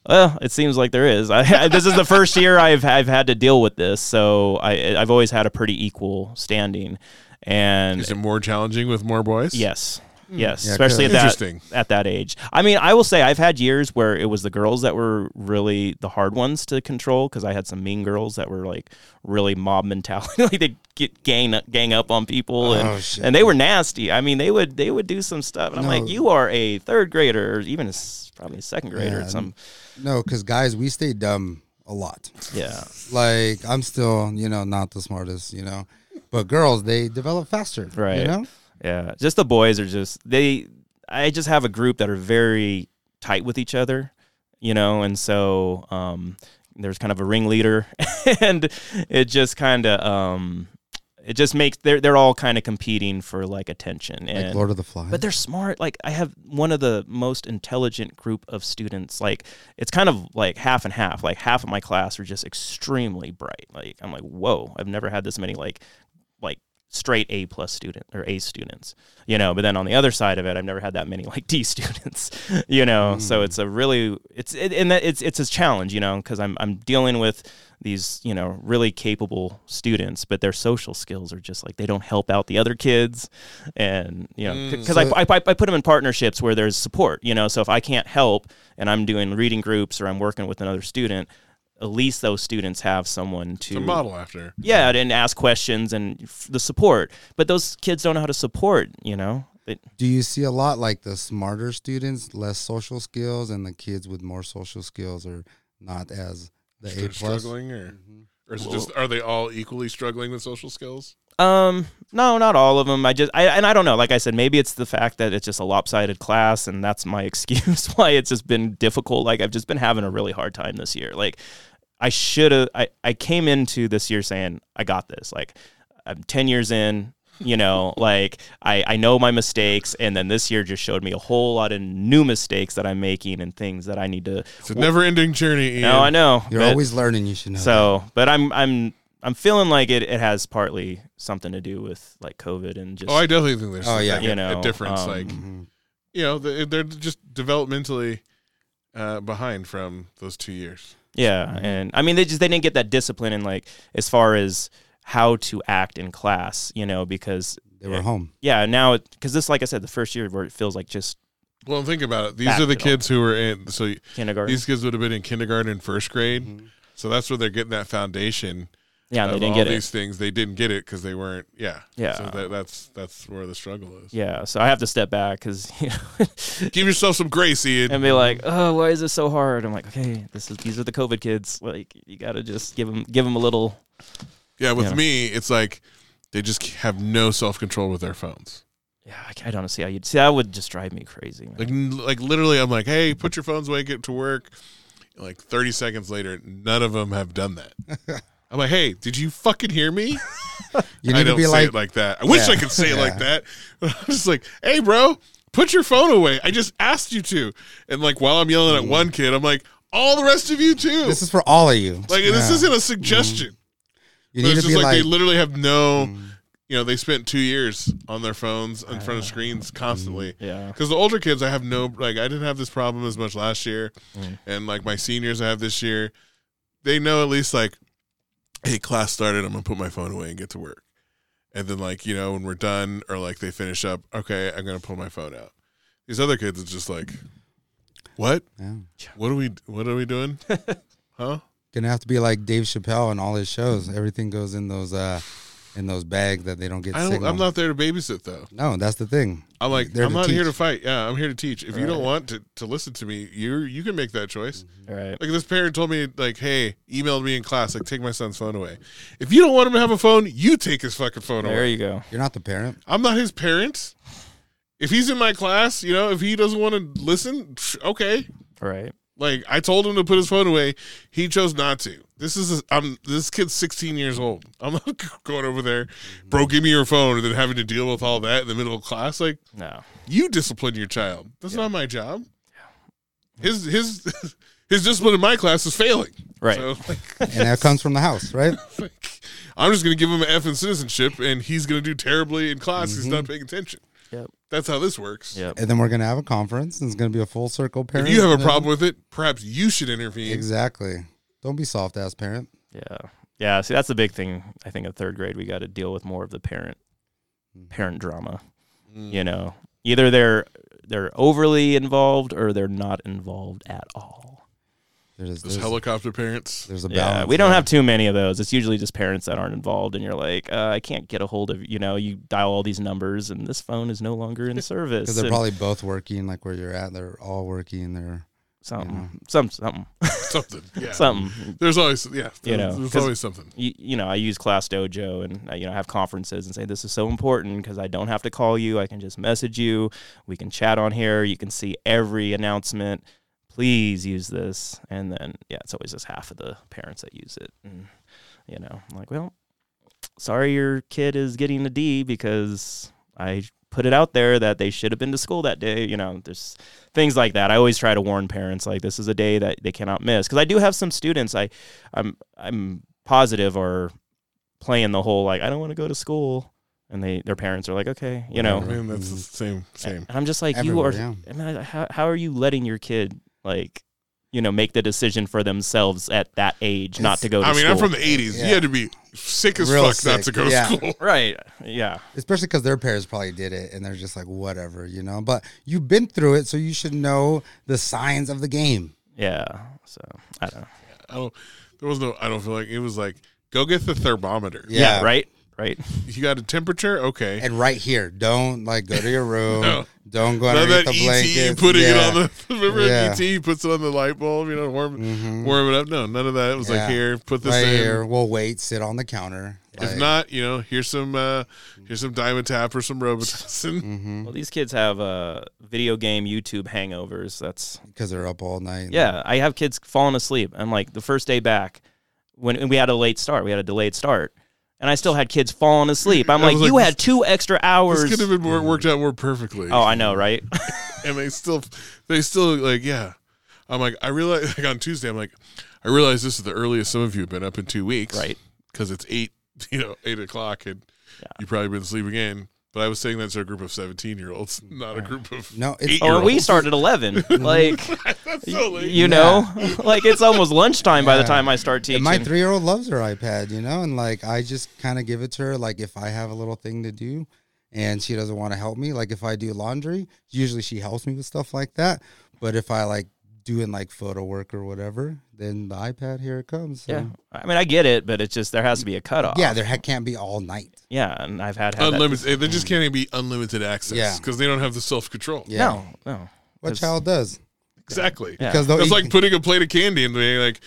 S5: Well, it seems like there is. I, this is the first year I've I've had to deal with this, so I I've always had a pretty equal standing, and
S3: Is it more challenging with more boys?
S5: yes, hmm. yes,
S4: Yeah,
S5: especially at that at that age. I mean, I will say I've had years where it was the girls that were really the hard ones to control because I had some mean girls that were like really mob mentality, like they get gang gang up on people and
S4: Oh, shit.
S5: and they were nasty. I mean, they would they would do some stuff, and I'm like, you are a third grader or even a s probably a second grader
S4: Yeah,
S5: at some
S4: No, because guys, we stay dumb a lot.
S5: yeah.
S4: Like I'm still, you know, not the smartest, you know, but girls they develop faster,
S5: Right.
S4: You know,
S5: Yeah, just the boys are just they. I just have a group that are very tight with each other, you know, and so um, there's kind of a ringleader, and it just kind of um, it just makes they're they're all kind of competing for like attention and.
S4: like Lord of the Flies.
S5: but they're smart. Like I have one of the most intelligent group of students. Like it's kind of like half and half. Like half of my class are just extremely bright. Like I'm like, whoa, I've never had this many like like straight A plus student or A students, you know. But then on the other side of it, I've never had that many like D students, you know. So it's a really it's it, and that it's it's a challenge, you know, because I'm I'm dealing with these you know really capable students, but their social skills are just like they don't help out the other kids, and you know mm, because
S4: So-
S5: I, I I put them in partnerships where there's support, you know. So if I can't help and I'm doing reading groups or I'm working with another student. At least those students have someone to
S3: To model after.
S5: yeah, and ask questions and f- the support. But those kids don't know how to support, you know? They,
S4: Do you see a lot like the smarter students, less social skills, and the kids with more social skills are not as the
S3: They're
S4: A plus?
S3: struggling, or,
S4: Mm-hmm.
S3: or is it just are they all equally struggling with social skills?
S5: Um, no, not all of them. I just, I, and I don't know. Like I said, maybe it's the fact that it's just a lopsided class, and that's my excuse why it's just been difficult. Like I've just been having a really hard time this year. Like I should have. I I came into this year saying I got this. Like I'm ten years in. You know, like I I know my mistakes, and then this year just showed me a whole lot of new mistakes that I'm making and things that I need to.
S3: It's a never ending journey. Iain.
S5: No, I know.
S4: You're
S5: but-
S4: always learning. You should know.
S5: so, but I'm I'm I'm feeling like it, it has partly something to do with like COVID and just
S3: Oh, I definitely think there's
S4: Oh, yeah.
S3: like,
S5: You
S3: a-
S5: know,
S3: a difference.
S5: um,
S3: like
S4: Mhm.
S3: you know, they- they're just developmentally uh, behind from those two years.
S5: Yeah,
S4: Mm-hmm.
S5: and I mean they just they didn't get that discipline in like as far as how to act in class, you know, because
S4: they were home.
S5: yeah, now because this like I said the first year where it feels like just
S3: Well, think about it. These are the
S5: it all.
S3: kids who were in. So
S5: kindergarten.
S3: these kids would have been in kindergarten and first grade.
S4: Mm-hmm.
S3: So that's where they're getting that foundation.
S5: Yeah, and they didn't
S3: all
S5: get it.
S3: these things. They didn't get it because they weren't. Yeah.
S5: Yeah.
S3: So that, that's that's where the struggle is.
S5: Yeah, so I have to step back because you know,
S3: Give yourself some grace, Iain.
S5: and be like, oh, why is this so hard? I'm like, okay, this is these are the COVID kids. Like you got to just give them give them a little.
S3: yeah. With
S5: Yeah.
S3: me, it's like they just have no self control with their phones.
S5: Yeah, I, I don't see how you'd see. That would just drive me crazy. man.
S3: Like like literally, I'm like, hey, put your phones away, get to work. Like 30 seconds later, none of them have done that. I'm like, hey, did you fucking hear me?
S4: You
S3: I
S4: need to
S3: don't
S4: be
S3: say
S4: like,
S3: it like that. I wish
S4: Yeah.
S3: I could say it like
S4: Yeah.
S3: that. I'm just like, hey, bro, put your phone away. I just asked you to. And like while I'm yelling at one kid, I'm like, all the rest of you too.
S4: Mm. this is for all of you.
S3: like this isn't a suggestion.
S4: You
S3: But
S4: need
S3: it's
S4: to
S3: just
S4: be
S3: like, they literally have no. You know, they spent two years on their phones in front of screens constantly.
S5: yeah,
S3: Because the older kids, I have no like. I didn't have this problem as much last year,
S5: Mm.
S3: and like my seniors, I have this year. They know at least like, hey, class started. I'm gonna put my phone away and get to work. And then like you know when we're done or like they finish up, okay, I'm gonna pull my phone out. These other kids, it's just like, what?
S4: yeah.
S3: What are we? What are we doing? huh?
S4: gonna have to be like Dave Chappelle and all his shows. Everything goes in those uh in those bags that they don't get
S3: I don't.
S4: signal.
S3: I'm not there to babysit though.
S4: No, that's the thing.
S3: I'm like,
S4: There
S3: I'm
S4: to
S3: not here to fight. Yeah, I'm here to teach. If you don't want to, to listen to me, you you can make that choice.
S5: all right.
S3: Like this parent told me, like, hey, emailed me in class, like, take my son's phone away. If you don't want him to have a phone, you take his fucking phone
S5: There
S3: away.
S5: There you go.
S4: You're not the parent.
S3: I'm not his parent. If he's in my class, you know, if he doesn't want to listen, okay.
S5: Right.
S3: Like I told him to put his phone away, he chose not to. This is a, I'm this kid's 16 years old. I'm not going over there, bro. Give me your phone, and then having to deal with all that in the middle of class. Like
S5: No.
S3: you discipline your child. That's not my job. His his his discipline in my class is failing.
S5: Right.
S3: So like,
S4: And that comes from the house, right?
S3: like, I'm just gonna give him an F in citizenship, and he's gonna do terribly in class. 'cause He's not mm-hmm. paying attention.
S5: Yep.
S3: That's how this works.
S5: Yep.
S4: And then we're gonna have a conference and it's gonna be a full circle
S3: If you have a problem with it, perhaps you should intervene.
S4: Exactly. Don't be soft ass parent.
S5: Yeah. Yeah. See, that's the big thing. I think in third grade we got to deal with more of the parent parent drama.
S3: Mm.
S5: You know, either they're they're overly involved or they're not involved at all.
S4: There's
S3: Those
S4: there's,
S3: helicopter parents.
S4: there's a
S5: Yeah,
S4: balance.
S5: we don't
S4: there.
S5: have too many of those. It's usually just parents that aren't involved, and you're like, uh, I can't get a hold of you know. You dial all these numbers, and this phone is no longer in service.
S4: because they're
S5: and
S4: probably both working like where you're at. They're all working. They're
S5: something,
S4: you know.
S5: some, something,
S3: Something. Yeah.
S5: something.
S3: There's always yeah.
S5: You know,
S3: there's always something.
S5: you, you know, I use Class Dojo and I, you know I have conferences and say this is so important because I don't have to call you. I can just message you. We can chat on here. You can see every announcement. Please use this. And then yeah, it's always just half of the parents that use it. And you know, I'm like, well, sorry your kid is getting a D because I put it out there that they should have been to school that day. You know, there's things like that. I always try to warn parents like this is a day that they cannot miss because I do have some students. I I'm I'm positive are playing the whole like I don't want to go to school, and they their parents are like okay, you know.
S3: I mean, that's the same same.
S5: And I'm just like
S4: Everywhere,
S5: you are.
S4: yeah.
S5: I mean, how how are you letting your kid like you know make the decision for themselves at that age not to go to
S3: I mean,
S5: school?
S3: I'm from the '80s.
S4: Yeah.
S3: You had to be sick as
S4: Real
S3: fuck not to go
S4: yeah.
S3: to school.
S5: right. Yeah.
S4: especially because their parents probably did it and they're just like whatever, you know. But you've been through it, so you should know the signs of the game.
S5: Yeah. So I don't know.
S3: I don't. There was no. I don't feel like it was like go get the thermometer.
S5: Yeah.
S4: Yeah.
S5: right. Right.
S3: You got a temperature? Okay.
S4: And right here, don't like go to your room.
S3: No.
S4: Don't go
S3: None of
S4: underneath the
S3: ET
S4: blanket.
S3: putting it on the remember
S4: Yeah.
S3: ET puts it on the light bulb, you know, warm
S4: Mhm.
S3: warm it up. No, none of that. It was like here, put this
S4: right
S3: in.
S4: here. We'll wait. Sit on the counter.
S3: If
S4: Like-
S3: not, you know, here's some uh here's some Dimetapp or some Robitussin.
S4: Mhm.
S5: Well, these kids have uh, video game YouTube hangovers. That's
S4: Because they're up all night.
S5: yeah. I have kids falling asleep. I'm like the first day back when we had a late start. We had a delayed start, and I still had kids falling asleep. I'm like,
S3: like,
S5: you had two extra hours.
S3: This could have been more, worked out more perfectly.
S5: oh, I know, right?
S3: and they still they still like yeah. I'm like I realize like on Tuesday I'm like I realize this is the earliest some of you have been up in two weeks,
S5: right.
S3: Because it's eight, you know, eight o'clock, and
S5: Yeah.
S3: you've probably been sleeping in. But I was saying that's a group of 17 year olds, not a group of
S4: No, it's
S3: eight
S5: Oh,
S3: year
S5: and we started at 11. like,
S3: That's so late.
S5: you know, like it's almost lunchtime by the time I start teaching.
S4: And my three year old loves her iPad, you know, and like I just kind of give it to her. Like if I have a little thing to do and she doesn't want to help me, like if I do laundry, usually she helps me with stuff like that. But if I like doing like photo work or whatever, then the iPad here it comes. So.
S5: yeah. I mean, I get it, but it's just there has to be a cutoff.
S4: Yeah, there ha- can't be all night.
S5: Yeah, and I've had, had that-
S3: unlimited. They just can't even be unlimited access.
S4: Yeah.
S3: because they don't have the self control.
S4: Yeah.
S5: No, no.
S4: What
S5: 'Cause-
S4: child does?
S3: Exactly.
S5: Yeah.
S4: Because
S3: It's
S4: eat
S3: like putting a plate of candy and being like,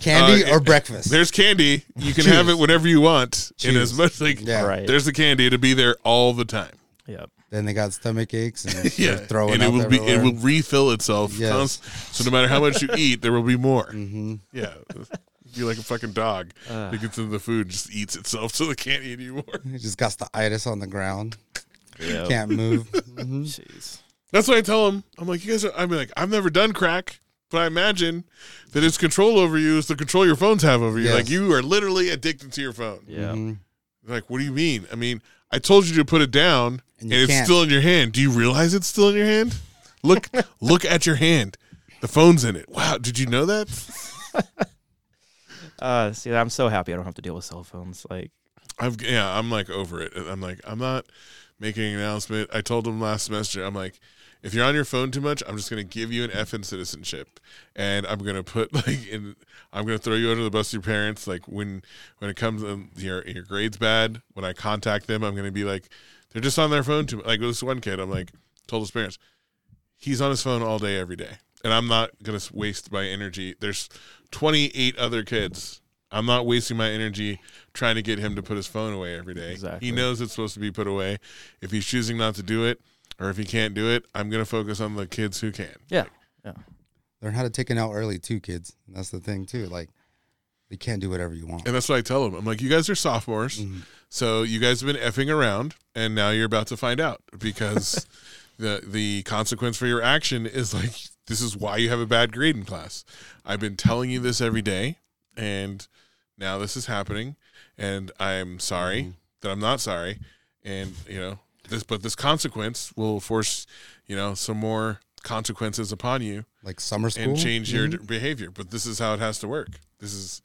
S4: candy
S3: uh,
S4: or breakfast.
S3: "There's candy. You can have it whenever you want." And as much like,
S4: Yeah.
S5: Right.
S3: there's the candy to be there all the time.
S5: Yep.
S4: Then they got stomach aches and
S3: Yeah,
S4: they're throwing
S3: and it
S4: up
S3: will be it will refill itself.
S4: Yes.
S3: const- So no matter how much you eat, there will be more.
S4: hmm
S3: Yeah, be like a fucking dog.
S5: Uh.
S3: it gets into the food, just eats itself, so they can't eat anymore.
S4: It just got the itis on the ground.
S5: Yep.
S4: Can't move. Mhm.
S5: Jeez.
S3: That's what I tell them. I'm like, you guys are. I'm like, I've never done crack, but I imagine that its control over you is the control your phones have over you.
S4: Yes.
S3: Like you are literally addicted to your phone.
S5: Yeah.
S4: Mhm.
S3: Like, what do you mean? I mean, I told you to put it down, and,
S4: And
S3: it's
S4: can't.
S3: still in your hand. Do you realize it's still in your hand? Look, look at your hand. The phone's in it. Wow, did you know that?
S5: Uh, see, I'm so happy I don't have to deal with cell phones. Like,
S3: I've yeah, I'm like over it. I'm like, I'm not making an announcement. I told them last semester, I'm like, if you're on your phone too much, I'm just gonna give you an F in citizenship, and I'm gonna put like in, I'm gonna throw you under the bus to your parents. Like when when it comes um, your your grades bad, when I contact them, I'm gonna be like, they're just on their phone too. much. Like this one kid, I'm like, told his parents, he's on his phone all day every day, and I'm not gonna waste my energy. There's 28 other kids. I'm not wasting my energy trying to get him to put his phone away every day.
S5: Exactly.
S3: He knows it's supposed to be put away. If he's choosing not to do it, or if you can't do it, I'm gonna focus on the kids who can.
S5: yeah. Yeah.
S4: Learn how to take it out early too, kids. That's the thing too. Like, you can't do whatever you want.
S3: And that's what I tell them. I'm like, you guys are sophomores,
S4: Mhm.
S3: so you guys have been effing around, and now you're about to find out because the the consequence for your action is like this is why you have a bad grade in class. I've been telling you this every day, and now this is happening, and I'm sorry that I'm not sorry, and you know this, but this consequence will force you know some more consequences upon you
S4: Like summer school.
S3: and change your
S4: Mhm.
S3: behavior. But this is how it has to work. This is,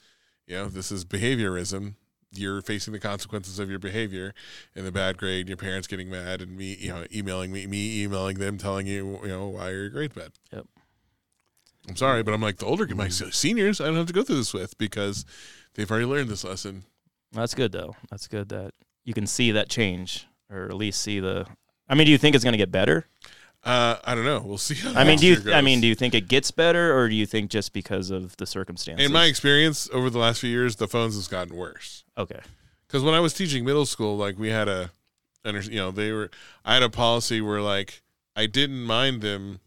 S3: you know, this is behaviorism. You're facing the consequences of your behavior and the bad grade. Your parents getting mad and me, you know, emailing me, me emailing them, telling you, you know, why are your grades bad.
S5: Yep.
S3: I'm sorry, but I'm like the older my seniors. I don't have to go through this with because they've already learned this lesson.
S5: That's good though. That's good that you can see that change, or at least see the. I mean, do you think it's going to get better?
S3: Uh, I don't know. We'll see.
S5: I mean, do you? I mean, do you think it gets better, or do you think just because of the circumstances?
S3: in my experience over the last few years, the phones has gotten worse.
S5: okay,
S3: because when I was teaching middle school, like we had a, you know, they were, I had a policy where like I didn't mind them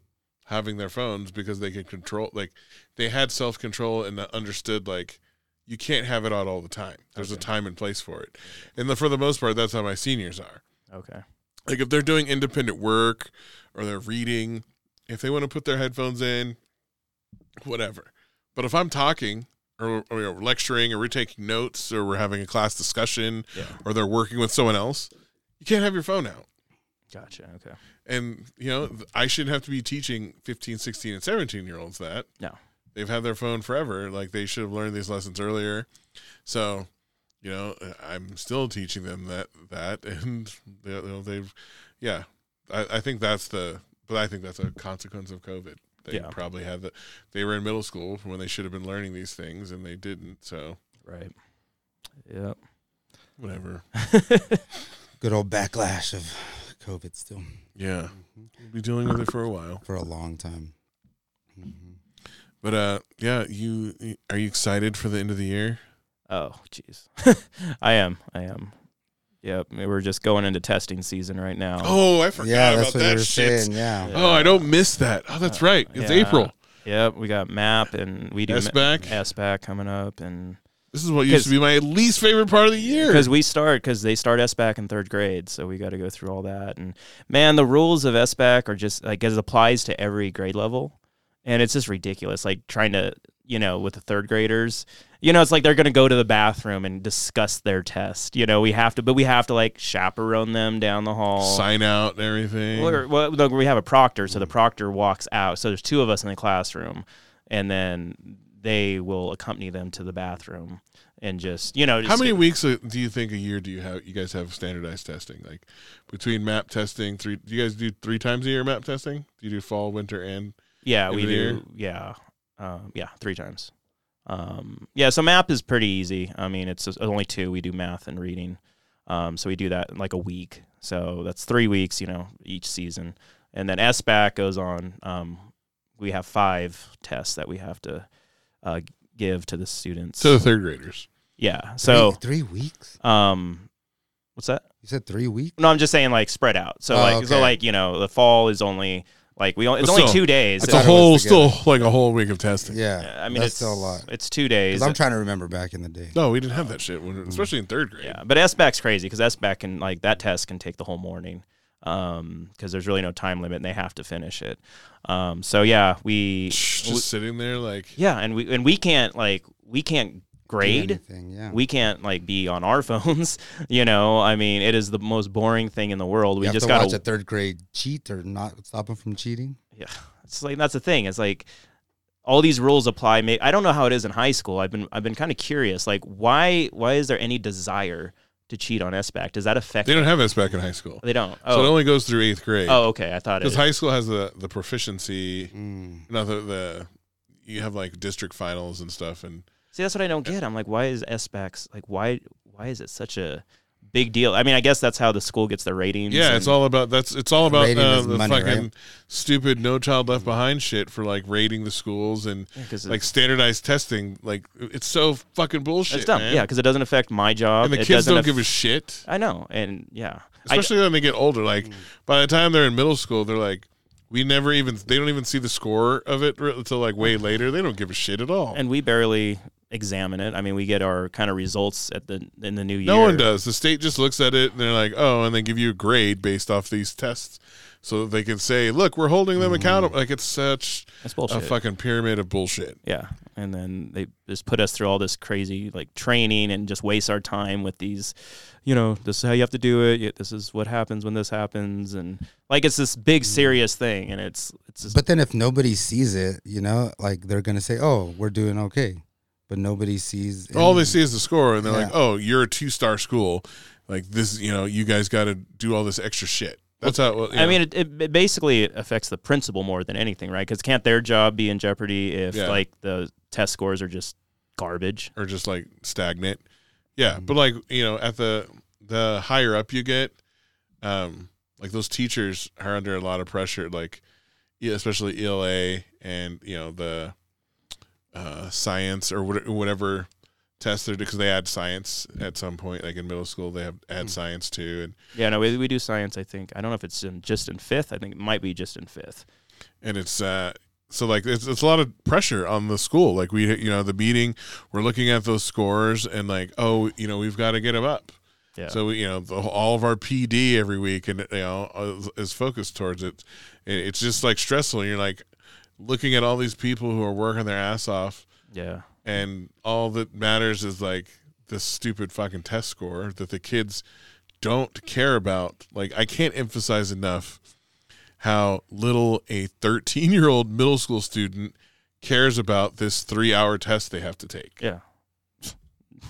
S3: having their phones because they could control, like they had self control and understood like you can't have it out all the time. There's a time and place for it, and the, for the most part, that's how my seniors are.
S5: Okay,
S3: Like if they're doing independent work or they're reading, if they want to put their headphones in, whatever. But if I'm talking or, or you know, lecturing or we're taking notes or we're having a class discussion
S5: yeah,
S3: or they're working with someone else, you can't have your phone out.
S5: gotcha. Okay,
S3: And, you know, I shouldn't have to be teaching 15, 16, and 17 year olds that.
S5: No.
S3: They've had their phone forever. Like they should have learned these lessons earlier. So, you know, I'm still teaching them that, that, and they, you know, they've, yeah, I, I think that's the, but I think that's a consequence of COVID. They
S5: Yeah.
S3: probably had the, they were in middle school when they should have been learning these things and they didn't. So,
S5: right. Yep.
S3: whatever.
S4: Good old backlash of COVID still
S3: Yeah. We'll be dealing with it for a while.
S4: for a long time. Mhm.
S3: But uh, yeah, you are you excited for the end of the year?
S5: Oh, jeez. I am. I am. Yep. We're just going into testing season right now.
S3: Oh, I forgot
S4: yeah,
S3: about
S4: what
S3: that shit.
S4: saying. Yeah.
S3: Oh, I don't miss that. Oh, that's right. It's
S5: Yeah.
S3: April.
S5: Yep. We got MAP and we do
S3: SBAC?
S5: SBAC coming up, and
S3: This is what used to be my least favorite part of the year.
S5: because we start because they start SBAC in third grade, so we got to go through all that. And man, the rules of SBAC are just like as it applies to every grade level, and it's just ridiculous. Like trying to you know with the third graders, you know, it's like they're gonna go to the bathroom and discuss their test. You know, we have to, but we have to like chaperone them down the hall.
S3: sign out and everything.
S5: Well, well, no, we have a proctor, so the proctor walks out. So there's two of us in the classroom, and then they will accompany them to the bathroom and just you know.
S3: How
S5: just-
S3: many weeks uh, do you think a year do you have? You guys have standardized testing, like between map testing. Three. Do you guys do three times a year map testing? Do you do fall, winter, and
S5: Yeah, we do.
S3: year?
S5: Yeah, um, yeah, three times. Um, yeah, so map is pretty easy. I mean, it's just only two. We do math and reading, um, so we do that in like a week. So that's three weeks, you know, each season. And then SBAC goes on. Um, we have five tests that we have to uh, give to the students.
S3: to the third graders?
S5: yeah. So,
S4: three, three weeks.
S5: um, what's that?
S4: You said three weeks.
S5: No, I'm just saying like spread out. So
S4: Oh,
S5: like, so like you know, the fall is only like we only, it's
S3: But
S5: only
S3: still,
S5: two days.
S3: It's
S4: thought
S3: a
S4: it was
S3: whole,
S4: together.
S3: still like a whole week of testing.
S4: Yeah,
S5: Yeah, I mean,
S4: that's
S5: it's
S4: still a lot.
S5: It's two days.
S4: Because I'm trying to remember back in the day.
S3: No, we didn't have that shit, when, especially in third grade.
S5: Yeah, but SBAC's crazy because SBAC can like that test can take the whole morning because there's really no time limit and they have to finish it. Um, so yeah, we
S3: Just
S5: we-
S3: sitting there like
S5: yeah, and we and we can't like we can't
S4: Do
S5: grade.
S4: anything, yeah.
S5: We can't like be on our phones, you know. I mean, it is the most boring thing in the world.
S4: you
S5: We
S4: have
S5: just
S4: to
S5: got
S4: watch a third grade cheat or not stop them from cheating.
S5: Yeah, it's like that's the thing. It's like all these rules apply. I don't know how it is in high school. I've been I've been kind of curious. Like, why why is there any desire to cheat on SBAC? Does that affect?
S3: they don't have SBAC in high school,
S5: They don't. Oh.
S3: so it
S5: Oh,
S3: only goes through eighth grade.
S5: oh, okay. I thought it.
S3: because high school has the the proficiency.
S4: Mm.
S3: No, the, the you have like district finals and stuff, and
S5: See, that's what I don't get. I'm like, why is SBACs like why why is it such a big deal? I mean, I guess that's how the school gets their ratings.
S3: yeah,
S5: and-
S3: it's all about that's it's all about
S4: Rating
S3: uh,
S4: is
S3: the
S4: money,
S3: fucking
S4: right?
S3: stupid no child left behind shit for like rating the schools and
S5: yeah, 'cause
S3: like standardized testing. Like it's so fucking bullshit.
S5: it's dumb.
S3: man.
S5: Yeah, because it doesn't affect my job.
S3: and the
S5: it
S3: kids
S5: doesn't
S3: don't
S5: aff-
S3: give a shit.
S5: I know, and yeah, I-
S3: especially when they get older. Like by the time they're in middle school, they're like, we never even they don't even see the score of it re- until like way later. They don't give a shit at all.
S5: and we barely examine it. I mean, we get our kind of results at the in the new year.
S3: no one does. The state just looks at it and they're like, oh, and they give you a grade based off these tests, so that they can say, look, we're holding them accountable. Mm-hmm. Like it's such a fucking pyramid of bullshit.
S5: Yeah, and then they just put us through all this crazy like training and just waste our time with these, you know, this is how you have to do it. This is what happens when this happens, and like it's this big mm. serious thing, and it's it's just,
S4: But then if nobody sees it, you know, like they're gonna say, "Oh, we're doing okay," but nobody sees.
S3: All they see is the score, and they're like, oh, you're a two star school. Like this, you know, you guys got to do all this extra shit. That's how. Well, you
S5: I
S3: know.
S5: mean, it, it, it basically affects the principal more than anything, right? Because can't their job be in jeopardy if
S3: Yeah.
S5: like the test scores are just garbage?
S3: or just like stagnant. Yeah,
S5: Mm-hmm.
S3: but like you know, at the the higher up you get, um, like those teachers are under a lot of pressure, like especially ELA and you know the uh, science or what- whatever test they're because they add science at some point. Like in middle school, they have
S5: Hmm.
S3: add science too, and
S5: Yeah, no, we, we do science. I think I don't know if it's in, just in fifth. I think it might be just in fifth.
S3: and it's uh so like it's, it's a lot of pressure on the school like we you know the meeting we're looking at those scores and like oh you know we've got to get them up
S5: Yeah.
S3: so we, you know the, all of our pd every week and you know is, is focused towards it and it's just like stressful And you're like looking at all these people who are working their ass off
S5: yeah.
S3: and all that matters is like this stupid fucking test score that the kids don't care about like i can't emphasize enough how little a 13 year old middle school student cares about this three hour test they have to take
S5: Yeah.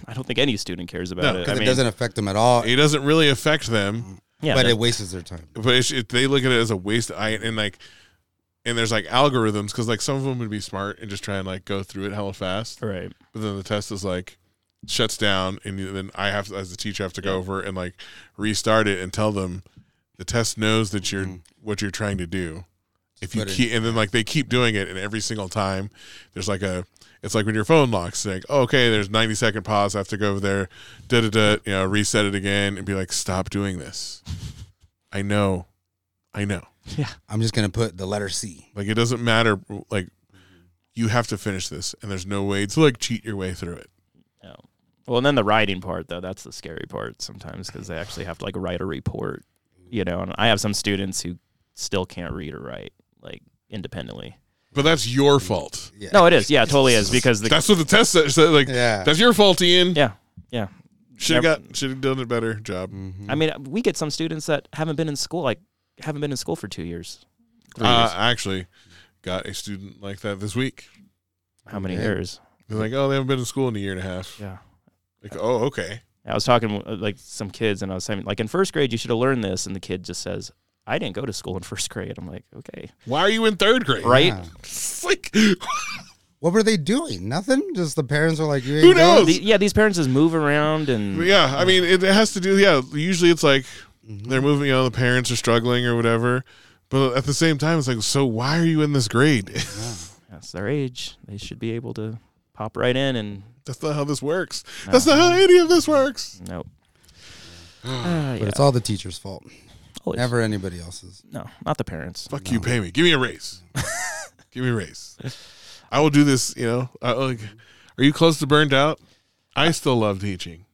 S5: I don't think any student cares about
S3: No,
S5: it. I
S4: it
S5: mean,
S4: doesn't affect them at all.
S3: it doesn't really affect them
S5: yeah,
S4: but it wastes their time.
S3: but it's, it, they look at it as a waste i and like and there's like algorithms because like some of them would be smart and just try and like go through it hella fast
S5: right.
S3: but then the test is like shuts down and then i have as the teacher have to go
S5: Yeah.
S3: over and like restart it and tell them the test knows that you're
S4: Mhm.
S3: what you're trying to do if you keep and then like they keep doing it and every single time there's like a It's like when your phone locks, like, oh, okay, there's 90 second pause. I have to go over there, da da da, you know, reset it again, and be like, stop doing this. I know, I know.
S4: I'm just gonna put the letter C.
S3: Like it doesn't matter. Like you have to finish this, and there's no way to like cheat your way through it.
S5: No. Well, and then the writing part though, that's the scary part sometimes because they actually have to like write a report. You know, and I have some students who still can't read or write like independently.
S3: But that's your fault.
S4: Yeah.
S5: No, it is. Yeah, it totally is because the
S3: That's what the test said. said, Like
S4: Yeah.
S3: that's your fault, Iain.
S5: yeah, yeah.
S3: Should have got should have done a better job.
S4: Mm-hmm.
S5: I mean, we get some students that haven't been in school, like haven't been in school for two years. Three
S3: Uh,
S5: years.
S3: I actually got a student like that this week.
S5: How many
S4: okay.
S5: years?
S3: They're like, oh, they haven't been in school in a year and a half.
S5: Yeah.
S3: Like, oh, okay.
S5: I was talking with like some kids, and I was saying, like in first grade, you should have learned this, and the kid just says, "I didn't go to school in first grade." I'm like, okay,
S3: Why are you in third grade?
S5: right?
S4: Yeah.
S3: It's like,
S4: What were they doing? Nothing. Just the parents are like, you
S3: Who
S4: ain't going?
S3: knows?
S5: The- yeah, these parents just move around, and
S3: yeah. I mean, it, it has to do. Yeah. Usually, it's like
S4: Mm-hmm.
S3: they're moving. You know, the parents are struggling or whatever. But at the same time, it's like, so why are you in this grade?
S5: that's their age. They should be able to pop right in, and
S3: That's not how this works. That's not how any of this works.
S5: nope. Uh,
S4: But
S5: yeah.
S4: it's all the teacher's fault.
S5: Always.
S4: Never anybody else's.
S5: No, not the parents.
S3: Fuck you, pay me. Give me a raise. Give me a raise. I will do this. You know, I, like, are you close to burned out? I still love teaching.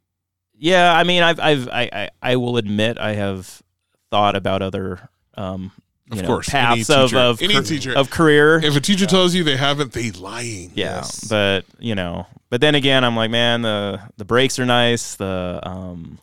S5: Yeah, I mean, I've, I've, I, I, I will admit, I have thought about other, um, you
S3: Of
S5: know,
S3: course,
S5: paths of
S3: teacher-
S5: of,
S3: any
S5: car-
S3: teacher.
S5: of career.
S3: If a teacher tells you they haven't, they lying.
S5: yeah,
S4: Yes.
S5: but you know, but then again, I'm like, man, the the breaks are nice. The um,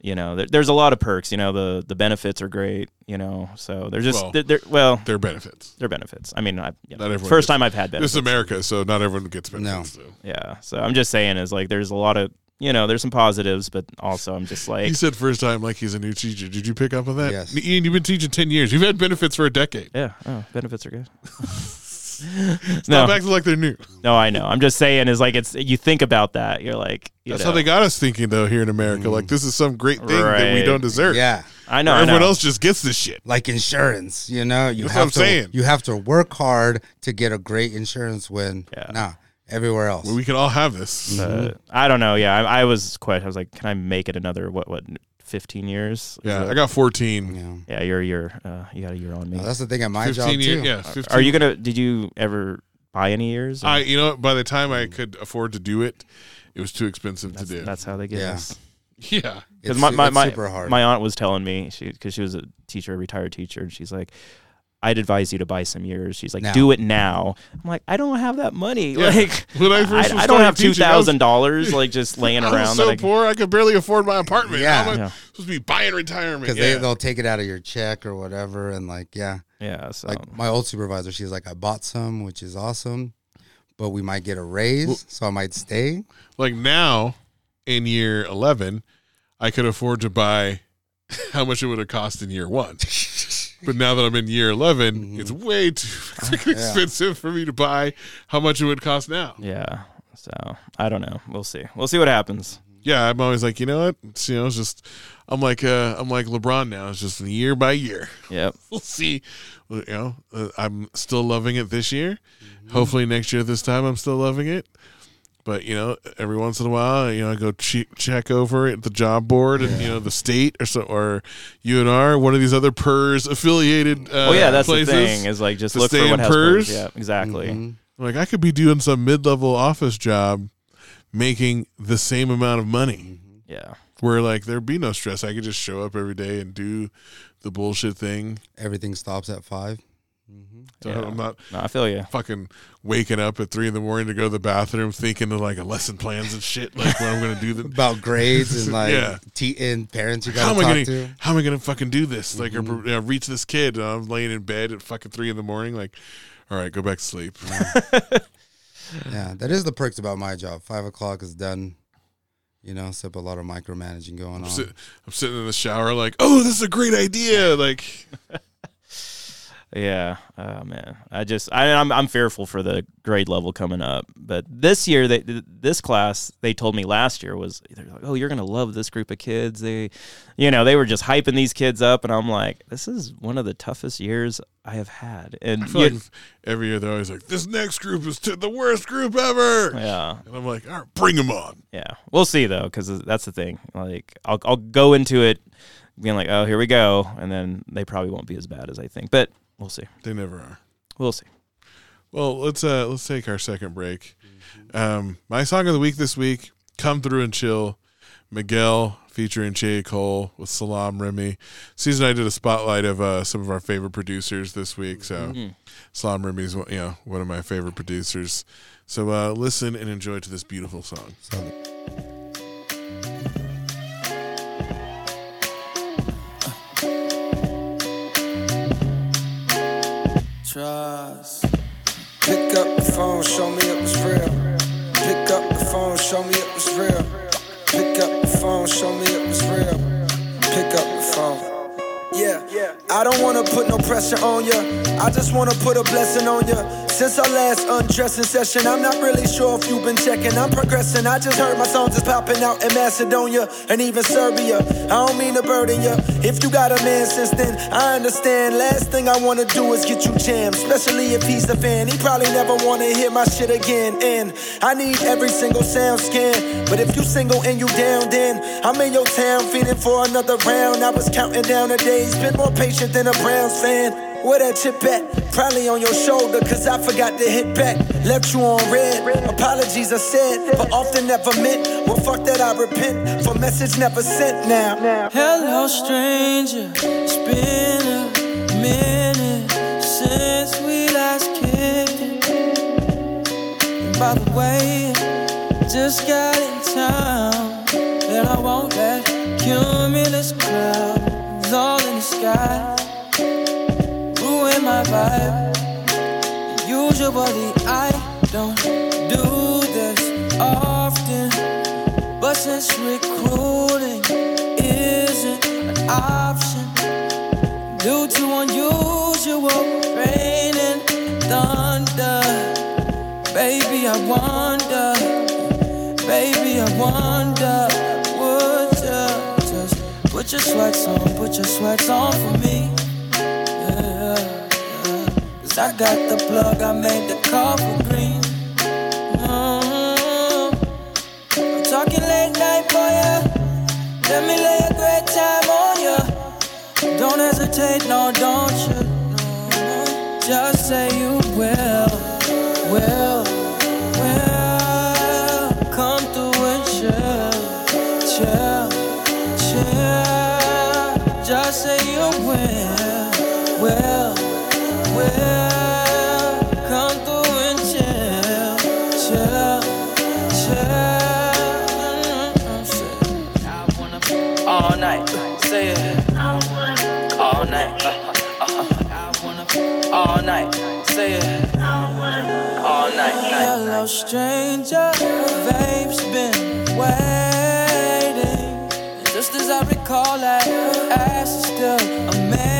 S5: you know, there, there's a lot of perks. You know, the the benefits are great. You know, so they're just
S3: Well,
S5: they're, they're well,
S3: Their benefits.
S5: they're benefits. I mean, I you know,
S3: Not everyone
S5: first
S3: gets-
S5: time I've had benefits.
S3: This is America, so not everyone gets benefits.
S4: No.
S3: though.
S5: Yeah, so I'm just saying is like there's a lot of you know there's some positives, but also I'm just like
S3: He said first time like he's a new teacher. Did you pick up on that?
S4: Yes.
S3: Iain, you've been teaching ten years. You've had benefits for a decade.
S5: yeah, oh, benefits are good.
S3: Stop
S5: no,
S3: acting like they're new.
S5: no, I know. I'm just saying is like it's you think about that, you're like you
S3: That's
S5: know,
S3: how they got us thinking though here in America. Like mm. this is some great thing that we don't deserve.
S4: Yeah.
S5: I know. I
S3: Everyone
S5: know.
S3: else just gets this shit.
S4: Like insurance, you know, you
S3: That's
S4: have
S3: what
S4: to
S3: I'm saying.
S4: you have to work hard to get a great insurance win.
S5: Yeah.
S4: Nah, everywhere else.
S3: Well, we can all have this.
S5: But I don't know. Yeah, I, I was quite. I was like, can I make it another what what 15 years? Is
S3: yeah,
S5: that-
S3: I got 14.
S4: yeah.
S5: yeah, you're a year. Uh, you got a year on me.
S4: Well, that's the thing at my
S3: 15
S4: job
S3: years.
S4: too.
S3: Yeah, 15.
S5: Are you gonna? Did you ever buy any years? or-
S3: I, you know, what, by the time I could afford to do it, it was too expensive
S5: that's,
S3: to do.
S5: that's how they get
S4: Yeah.
S5: us.
S3: yeah.
S5: Because
S4: It's,
S5: my my,
S4: it's
S5: my,
S4: super hard.
S5: my aunt was telling me she because she was a teacher, a retired teacher, and she's like. I'd advise you to buy some years. She's like,
S4: Now.
S5: do it now. I'm like, I don't have that money.
S3: Yeah.
S5: Like,
S3: When I
S5: I,
S3: first was
S5: I don't have two
S3: teaching, I was-
S5: thousand dollars like just laying
S3: I
S5: around.
S3: was
S5: that
S3: so
S5: I can-
S3: poor I could barely afford my apartment.
S4: Yeah.
S3: How am I
S5: Yeah.
S3: supposed to be buying retirement?
S4: because
S3: Yeah.
S4: they they'll take it out of your check or whatever, and like yeah,
S5: yeah. So
S4: like my old supervisor, she's like, I bought some, which is awesome, but we might get a raise, so I might stay.
S3: like now in year 11 i could afford to buy how much it would have cost in year one but now that i'm in year 11
S4: Mm-hmm.
S3: it's way too freaking expensive for me to buy how much it would cost now
S5: yeah. So I don't know. We'll see. We'll see what happens.
S3: yeah i'm always like you know what it's, you know it's just i'm like uh i'm like lebron now it's just year by year
S5: Yep.
S3: we'll see you know uh, i'm still loving it this year hopefully next year this time i'm still loving it but you know every once in a while you know i go che- check over at the job board and you know the state or so or unr one of these other pers affiliated uh,
S5: oh yeah, that's
S3: places.
S5: the thing. Is like just look for
S3: in
S5: what has
S3: PERS.
S5: PERS. Yeah, exactly.
S4: Mhm.
S3: like i could be doing some mid-level office job making the same amount of money
S5: Yeah.
S3: where like there'd be no stress i could just show up every day and do the bullshit thing
S4: Everything stops at five.
S3: So
S5: Yeah.
S3: i'm not
S5: No, I feel you.
S3: fucking waking up at three in the morning to go to the bathroom thinking of like a lesson plans and shit like what i'm gonna do the
S4: About grades and like
S3: Yeah.
S4: te- and parents you
S3: how
S4: gotta
S3: am I gonna
S4: to.
S3: how am I gonna fucking do this? Like, or,
S4: Mhm.
S3: you know, reach this kid. And I'm laying in bed at fucking three in the morning. Like, all right, go back to sleep.
S4: Yeah, that is the perks about my job. Five o'clock is done. You know, except a lot of micromanaging going
S3: I'm,
S4: on.
S3: sit, I'm sitting in the shower, like, oh, this is a great idea. Like,
S5: Yeah, oh man, I just I, I'm I'm fearful for the grade level coming up. But this year, they this class they told me last year was they're like, oh, you're gonna love this group of kids. They, you know, they were just hyping these kids up, and I'm like, this is one of the toughest years I have had. And you-
S3: like every year they're always like, "This next group is t- the worst group ever,"
S5: yeah,
S3: and I'm like, "All right, bring them on."
S5: yeah, we'll see though, because that's the thing. Like, I'll I'll go into it being like, oh, here we go, and then they probably won't be as bad as I think, but we'll see.
S3: They never are.
S5: We'll see.
S3: Well, let's uh let's take our second break. Um, my song of the week this week, "Come Through and Chill," Miguel featuring J. Cole with Salaam Remi. Susan and I did a spotlight of uh, some of our favorite producers this week. So Salaam Remi is you know one of my favorite producers. So uh, listen and enjoy to this beautiful song.
S7: Trust. Pick up the phone, show me it was real. Pick up the phone, show me it was real. Pick up the phone, show me it was real. Pick up the phone. Yeah, I don't wanna put no pressure on ya. I just wanna put a blessing on ya. Since our last undressing session, I'm not really sure if you've been checking. I'm progressing. I just heard my songs is popping out in Macedonia and even Serbia. I don't mean to burden you. If you got a man since then, I understand. Last thing I wanna do is get you jammed, especially if he's a fan. He probably never wanna hear my shit again. And I need every single sound scan. But if you single and you down, then I'm in your town feeding for another round. I was counting down the days, been more patient than a Browns fan. Where that chip at? Probably on your shoulder, cause I forgot to hit back. Left you on red. Apologies are said, but often never meant. Well, fuck that, I repent. For message never sent now.
S8: Hello, stranger. It's been a minute since we last kicked by the way, just got in town. And I won't let cumulus clouds all in the sky my vibe. Usually I don't do this often, but since recruiting isn't an option due to unusual rain and thunder, baby I wonder, baby I wonder, would you just put your sweats on, put your sweats on for me? Cause I got the plug, I made the call for green. Mm. I'm talking late night for ya. Let me lay a great time on ya. Don't hesitate, no, don't you? No. Just say you will, will. Stranger. Babe's been waiting. Just as I recall, ass is still amazing.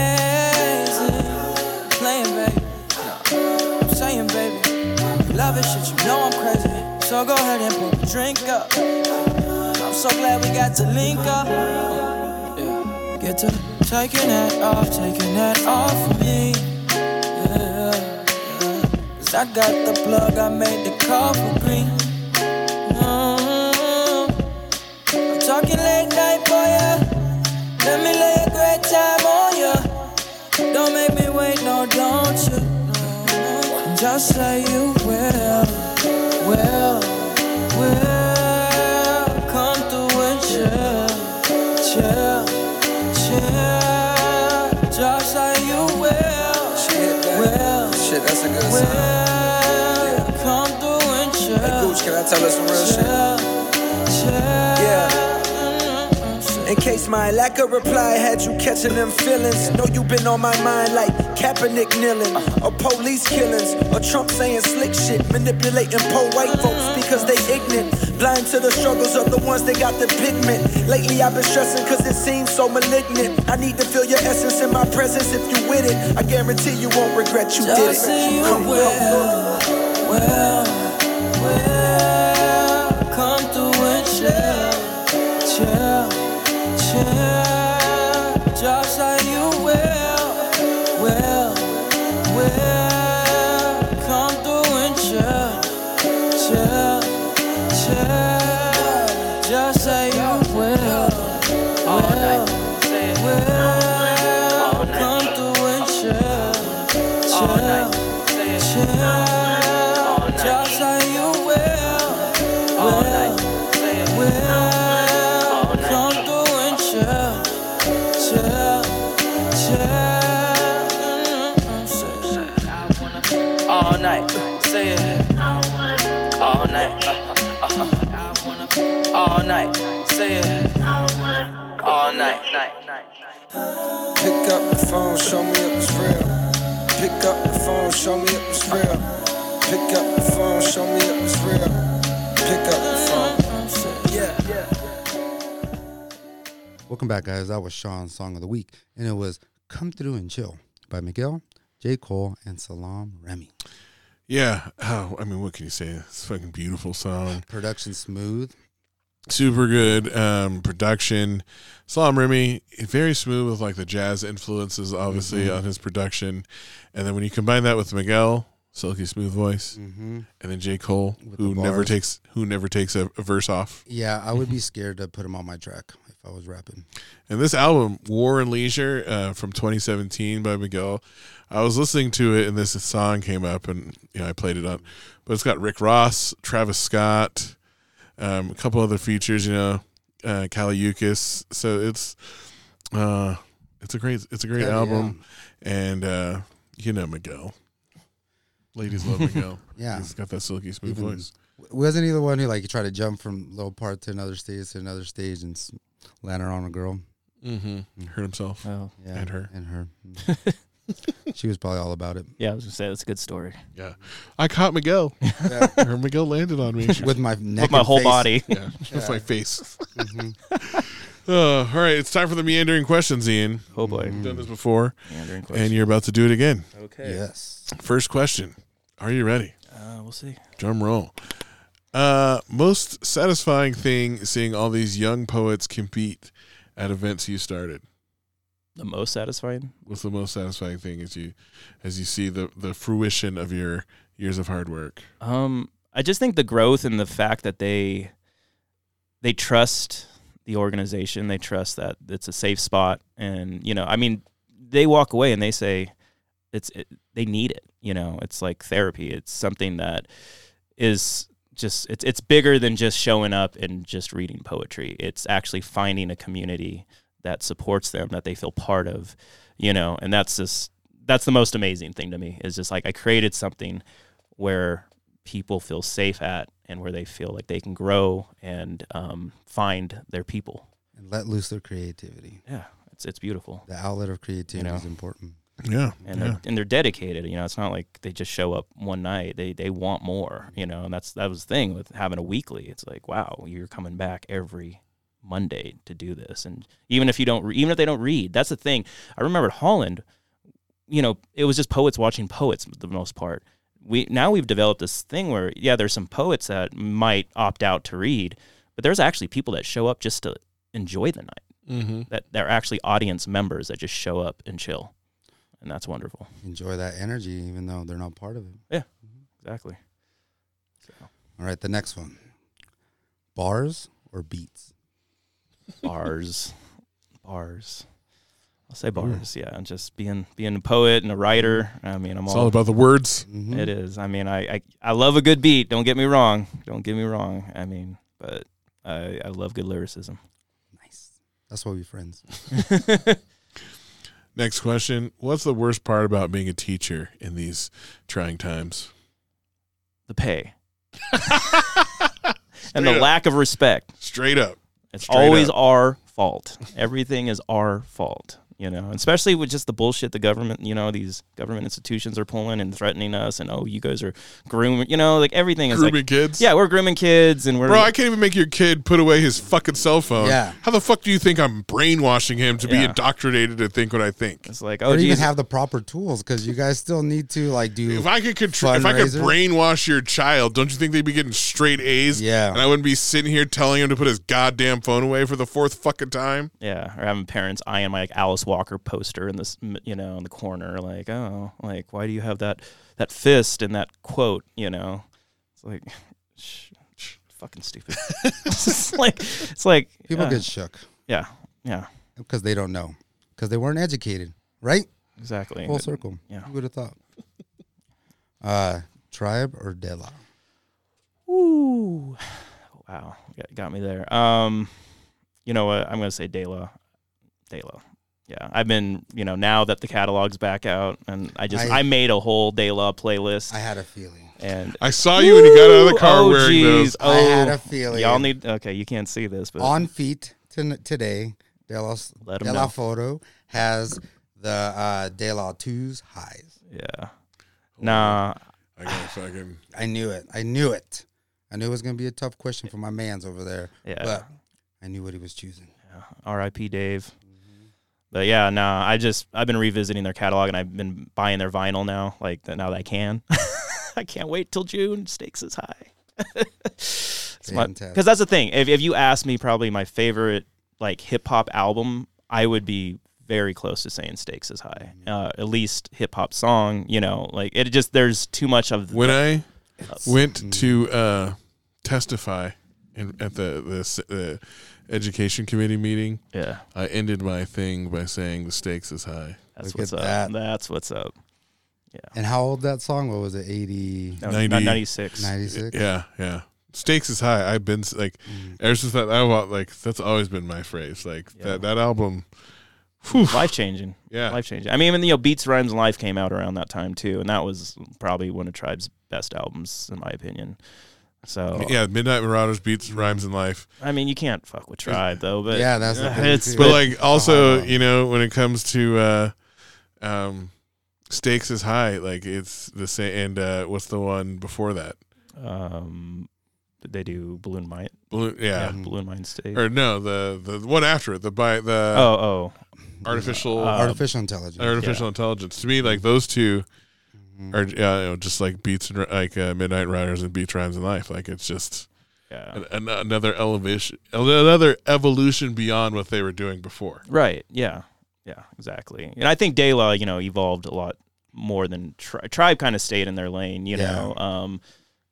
S8: So go ahead and put a drink up. I'm so glad we got to link up. Yeah. Get to taking that off, taking that off of me. Yeah. Cause I got the plug, I made the call for green. Mm. I'm talking late night for ya. Let me lay a great time on ya. Don't make me wait, no, don't you? No. Just say you will,
S7: a good song.
S8: will. Come through and chill.
S7: Hey, Gooch, can I tell us some real shit?
S8: Yeah.
S7: In case my lack of reply had you catching them feelings. Know you been on my mind like Kaepernick kneeling, or police killings, or Trump saying slick shit, manipulating poor white folks because they ignorant. Blind to the struggles of the ones that got the pigment. Lately I've been stressing cause it seems so malignant. I need to feel your essence in my presence if you with it. I guarantee you won't regret you did it.
S6: Just say you will, will,
S7: Pick up the phone, show me it was real. Pick up the phone, show me it was real. Pick up the phone, show me it was real. Pick up the phone. Yeah, yeah.
S4: Welcome back, guys. That was Sean's song of the week, and it was "Come Through and Chill" by Miguel, J. Cole, and Salaam Remi.
S3: Yeah. Oh, I mean, what can you say? It's a fucking beautiful song.
S4: Production smooth.
S3: Super good um, production. Salaam Remi, very smooth with like the jazz influences, obviously
S4: Mm-hmm.
S3: on his production, and then when you combine that with Miguel, silky smooth voice,
S4: Mm-hmm.
S3: and then J Cole,
S4: With
S3: who never takes who never takes a, a verse off.
S4: Yeah, I would be scared to put him on my track if I was rapping.
S3: And this album, War and Leisure, uh, from 2017 by Miguel, I was listening to it and this song came up and you know, I played it on. But it's got Rick Ross, Travis Scott, um, a couple other features, you know, uh, Kali Uchis. So it's uh, it's a great it's a great
S4: Yeah,
S3: album, and uh, you know Miguel. Ladies love Miguel.
S4: Yeah.
S3: he's got that silky smooth
S4: Even-
S3: voice.
S4: Wasn't he the one who like tried to jump from little part to another stage to another stage and s- landed on a girl?
S3: Mm-hmm. Hurt himself.
S5: Oh,
S4: Yeah,
S3: And her.
S4: and her. she was probably all about it.
S5: yeah. I was gonna say that's a good story.
S3: Yeah, I caught Miguel. or Miguel landed on me.
S4: With my neck,
S5: With my
S4: and
S5: whole
S4: face.
S5: body.
S3: Yeah, that's my face.
S4: Mhm.
S3: Uh, all right, it's time for the meandering questions, Iain.
S5: Oh boy.
S3: We've done this before,
S5: Meandering
S3: and you're about to do it again.
S5: Okay.
S4: Yes.
S3: First question: Are you ready?
S5: Uh, we'll see.
S3: Drum roll. Uh, most satisfying thing seeing all these young poets compete at events you started.
S5: The most satisfying.
S3: What's the most satisfying thing as you as you see the the fruition of your years of hard work?
S5: Um, I just think the growth and the fact that they they trust the organization, they trust that it's a safe spot, and you know, I mean, they walk away and they say it's it, they need it. You know, it's like therapy. It's something that is just it's it's bigger than just showing up and just reading poetry. It's actually finding a community that supports them that they feel part of. You know, and that's just that's the most amazing thing to me is just like I created something where people feel safe at and where they feel like they can grow and um, find their people.
S4: And let loose their creativity.
S5: Yeah, it's it's beautiful,
S4: The outlet of creativity
S5: know.
S4: is important.
S3: Yeah,
S5: and
S3: yeah.
S5: they're, and they're dedicated. You know, it's not like they just show up one night. They they want more. You know, and that's that was the thing with having a weekly. It's like wow, you're coming back every Monday to do this, and even if you don't, re- even if they don't read, that's the thing. I remember at Holland, you know, it was just poets watching poets for the most part. We now we've developed this thing where yeah, there's some poets that might opt out to read, but there's actually people that show up just to enjoy the night.
S3: Mm-hmm.
S5: That they're actually audience members that just show up and chill, and that's wonderful.
S4: Enjoy that energy, even though they're not part of it.
S5: Yeah, exactly.
S4: All right, the next one. Bars or beats?
S5: Bars, bars. I'll say bars. Yeah, and just being being a poet and a writer. I mean, I'm
S3: It's
S5: all.
S3: all about the words.
S4: Mhm.
S5: It is. I mean, I, I I love a good beat. Don't get me wrong. Don't get me wrong. I mean, but I I love good lyricism.
S4: Nice. That's why we're friends.
S3: Next question: What's the worst part about being a teacher in these trying times?
S5: The pay and the
S3: up.
S5: lack of respect.
S3: Straight up.
S5: It's
S3: Straight
S5: always
S3: up.
S5: our fault. Everything is our fault. You know, especially with just the bullshit the government, you know, these government institutions are pulling and threatening us, and oh, you guys are grooming, you know, like everything is
S3: Grooming
S5: like,
S3: kids.
S5: yeah, we're grooming kids, and we're
S3: Bro, I can't even make your kid put away his fucking cell phone.
S4: Yeah.
S3: How the fuck do you think I'm brainwashing him to be indoctrinated to think what I think?
S5: it's like, oh,
S4: or
S5: oh,
S4: even
S5: geez,
S4: have the proper tools because you guys still need to like do.
S3: If I could control, if I could brainwash your child, don't you think they'd be getting straight A's?
S4: Yeah.
S3: And I wouldn't be sitting here telling him to put his goddamn phone away for the fourth fucking time.
S5: yeah, or having parents eyeing my like Alice Walker poster in this, you know, in the corner, like, oh, like why do you have that that fist and that quote, you know? It's like, sh- sh- fucking stupid. it's like, it's like
S4: people
S5: yeah,
S4: get shook
S5: yeah, yeah,
S4: because they don't know because they weren't educated, right?
S5: exactly.
S4: Full circle.
S5: Yeah.
S4: Who would have thought? Uh, tribe or De La?
S5: Ooh, wow, got, got me there. Um, you know what? I'm gonna say De La, Dela. Yeah, I've been, you know, now that the catalog's back out, and I just
S4: I-
S5: I, made a whole de la playlist,
S4: I had a feeling.
S5: and
S3: I saw you when you got out of the car
S5: oh,
S3: wearing
S5: geez.
S3: those.
S5: Oh,
S4: I had a feeling.
S5: Y'all need okay. You can't see this, but
S4: on feet to, today. De La,
S5: Let 'em
S4: De La
S5: know.
S4: Photo has the uh, De La 2's highs.
S5: yeah, nah,
S3: I got fucking.
S4: I knew it. I knew it. I knew it was going to be a tough question for my man's over there.
S5: yeah.
S4: But I knew what he was choosing. yeah.
S5: R.I.P. Dave. But yeah, nah. I just I've been revisiting their catalog and I've been buying their vinyl now. Like now that I can. I can't wait till June. Stakes is high. Because that's the thing. If if you ask me, probably my favorite like hip hop album, I would be very close to saying Stakes is High. Uh, at least hip hop song. You know, like it just there's too much of
S3: When I
S5: It's-
S3: went to uh, testify in, at the the, s- the education committee meeting,
S5: yeah.
S3: I ended my thing by saying the stakes is high.
S5: That's
S4: Look
S5: what's up.
S4: that.
S5: That's what's up. Yeah.
S4: And how old that song? What was it? 80,
S5: no,
S3: 90,
S5: 96.
S4: 96?
S3: Yeah, yeah. Stakes is high. I've been s- like mm. ever since that. I wa- like that's always been my phrase. Like
S5: Yeah.
S3: that that album.
S5: Life changing.
S3: yeah.
S5: life changing. I mean, even you know, Beats, Rhymes, and Life came out around that time too, and that was probably one of Tribe's best albums, in my opinion. So
S3: Yeah, Midnight Marauders beats rhymes in life.
S5: I mean, you can't fuck with Tribe though, but
S4: Yeah, that's the
S5: uh,
S4: thing,
S5: it's
S4: too.
S3: But
S5: but,
S3: like also,
S4: high
S3: you know, when it comes to uh um stakes is high, like it's the same and uh what's the one before that?
S5: um, they do Buhloone Mind?
S3: Buhloone yeah.
S5: Buhloone Mindstate.
S3: Or no, the the one after it, the by the
S5: oh, oh,
S3: artificial
S5: uh,
S4: Artificial intelligence.
S3: artificial intelligence. To me, like those two are uh, you know, just like beats and like uh, Midnight Riders and beats rhymes in life. Like it's just
S5: yeah,
S3: an, an, another elevation, another evolution beyond what they were doing before.
S5: right, yeah, yeah, exactly. And I think De La, you know, evolved a lot more than Tri- Tribe. Kind of stayed in their lane, you
S4: Yeah.
S5: know. Um,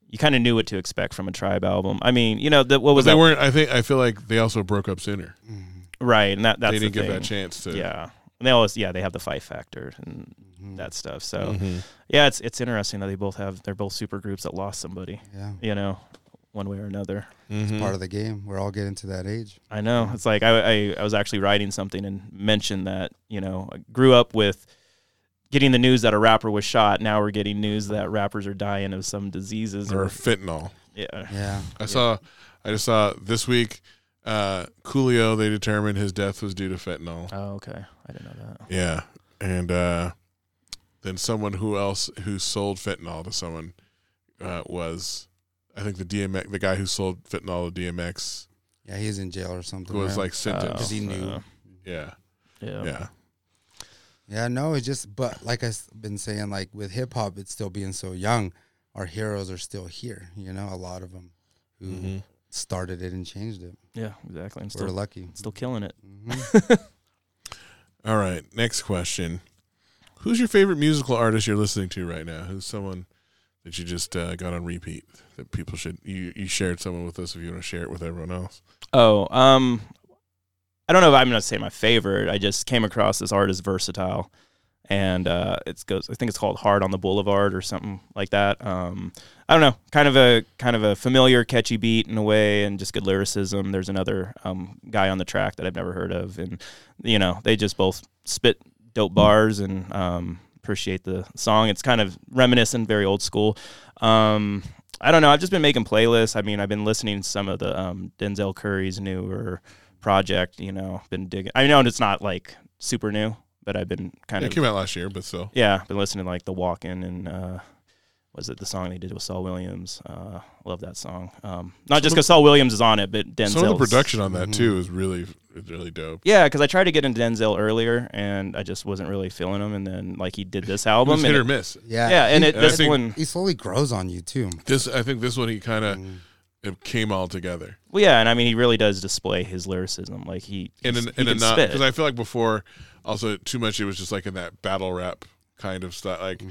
S5: you kind of knew what to expect from a Tribe album. I mean, you know, the, what
S3: But
S5: was
S3: they
S5: that?
S3: weren't. I think I feel like they also broke up sooner.
S5: right, and that that's
S3: they didn't get
S5: thing.
S3: that chance to.
S5: Yeah. And they always yeah, they have the fight factor and that stuff. So
S3: Mhm.
S5: yeah, it's it's interesting that they both have they're both super groups that lost somebody,
S4: Yeah.
S5: you know, one way or another.
S3: Mhm.
S4: Part of the game. We're all getting to that age.
S5: I know. It's like I, I I was actually writing something and mentioned that, you know, I grew up with getting the news that a rapper was shot. Now we're getting news that rappers are dying of some diseases
S3: or
S5: or
S3: fentanyl.
S5: yeah.
S4: Yeah.
S3: I saw. I just saw this week. Uh, Coolio. They determined his death was due to fentanyl.
S5: Oh, okay. I didn't know that.
S3: Yeah, and uh, then someone who else who sold fentanyl to someone uh, was, I think the DMX, the guy who sold fentanyl to DMX
S4: Yeah, he's in jail or something.
S3: was
S4: right?
S3: like sentenced.
S4: 'Cause he knew.
S5: uh,
S3: yeah,
S5: yeah.
S3: yeah.
S4: Yeah, no, it's just, but like I've been saying, like with hip hop, it's still being so young. Our heroes are still here, you know, a lot of them who
S3: Mhm.
S4: started it and changed it.
S5: Yeah, exactly. I'm
S4: We're
S5: still
S4: lucky.
S5: still killing it.
S4: Mhm.
S3: All right, next question. Who's your favorite musical artist you're listening to right now? Who's someone that you just uh, got on repeat that people should you you shared someone with us if you want to share it with everyone else?
S5: Oh, um, I don't know if I'm gonna say my favorite. I just came across this artist versatile, and uh, it goes. I think it's called "Hard on the Boulevard" or something like that. Um, I don't know, kind of a kind of a familiar, catchy beat in a way, and just good lyricism. There's another um, guy on the track that I've never heard of, and you know they just both spit dope bars and um, appreciate the song. It's kind of reminiscent, very old school. Um, I don't know. I've just been making playlists. I mean, I've been listening to some of the um, Denzel Curry's newer project. You know, been digging. I know it's not like super new, but I've been kind
S3: It
S5: of
S3: came out last year, but still.
S5: yeah, been listening to like the Walkin and uh, was it the song they did with Saul Williams? Uh, love that song. Um, not just because Saul Williams is on it, but Denzel.
S3: Some of the production on that too is really, is really dope.
S5: Yeah, because I tried to get into Denzel earlier, and I just wasn't really feeling him. And then like he did this
S3: It
S5: album,
S3: was
S5: and
S3: hit or
S5: it-
S3: miss.
S4: Yeah,
S5: yeah, and
S4: he,
S5: it,
S3: And
S5: this one,
S4: he slowly grows on you too.
S3: This, I think, this one he kind of
S4: Mm.
S3: it came all together.
S5: well, yeah, and I mean he really does display his lyricism. Like he,
S3: in
S5: he's-
S3: an,
S5: he
S3: in a
S5: can
S3: not
S5: spit.
S3: because I feel like before also too much it was just like in that battle rap kind of stuff like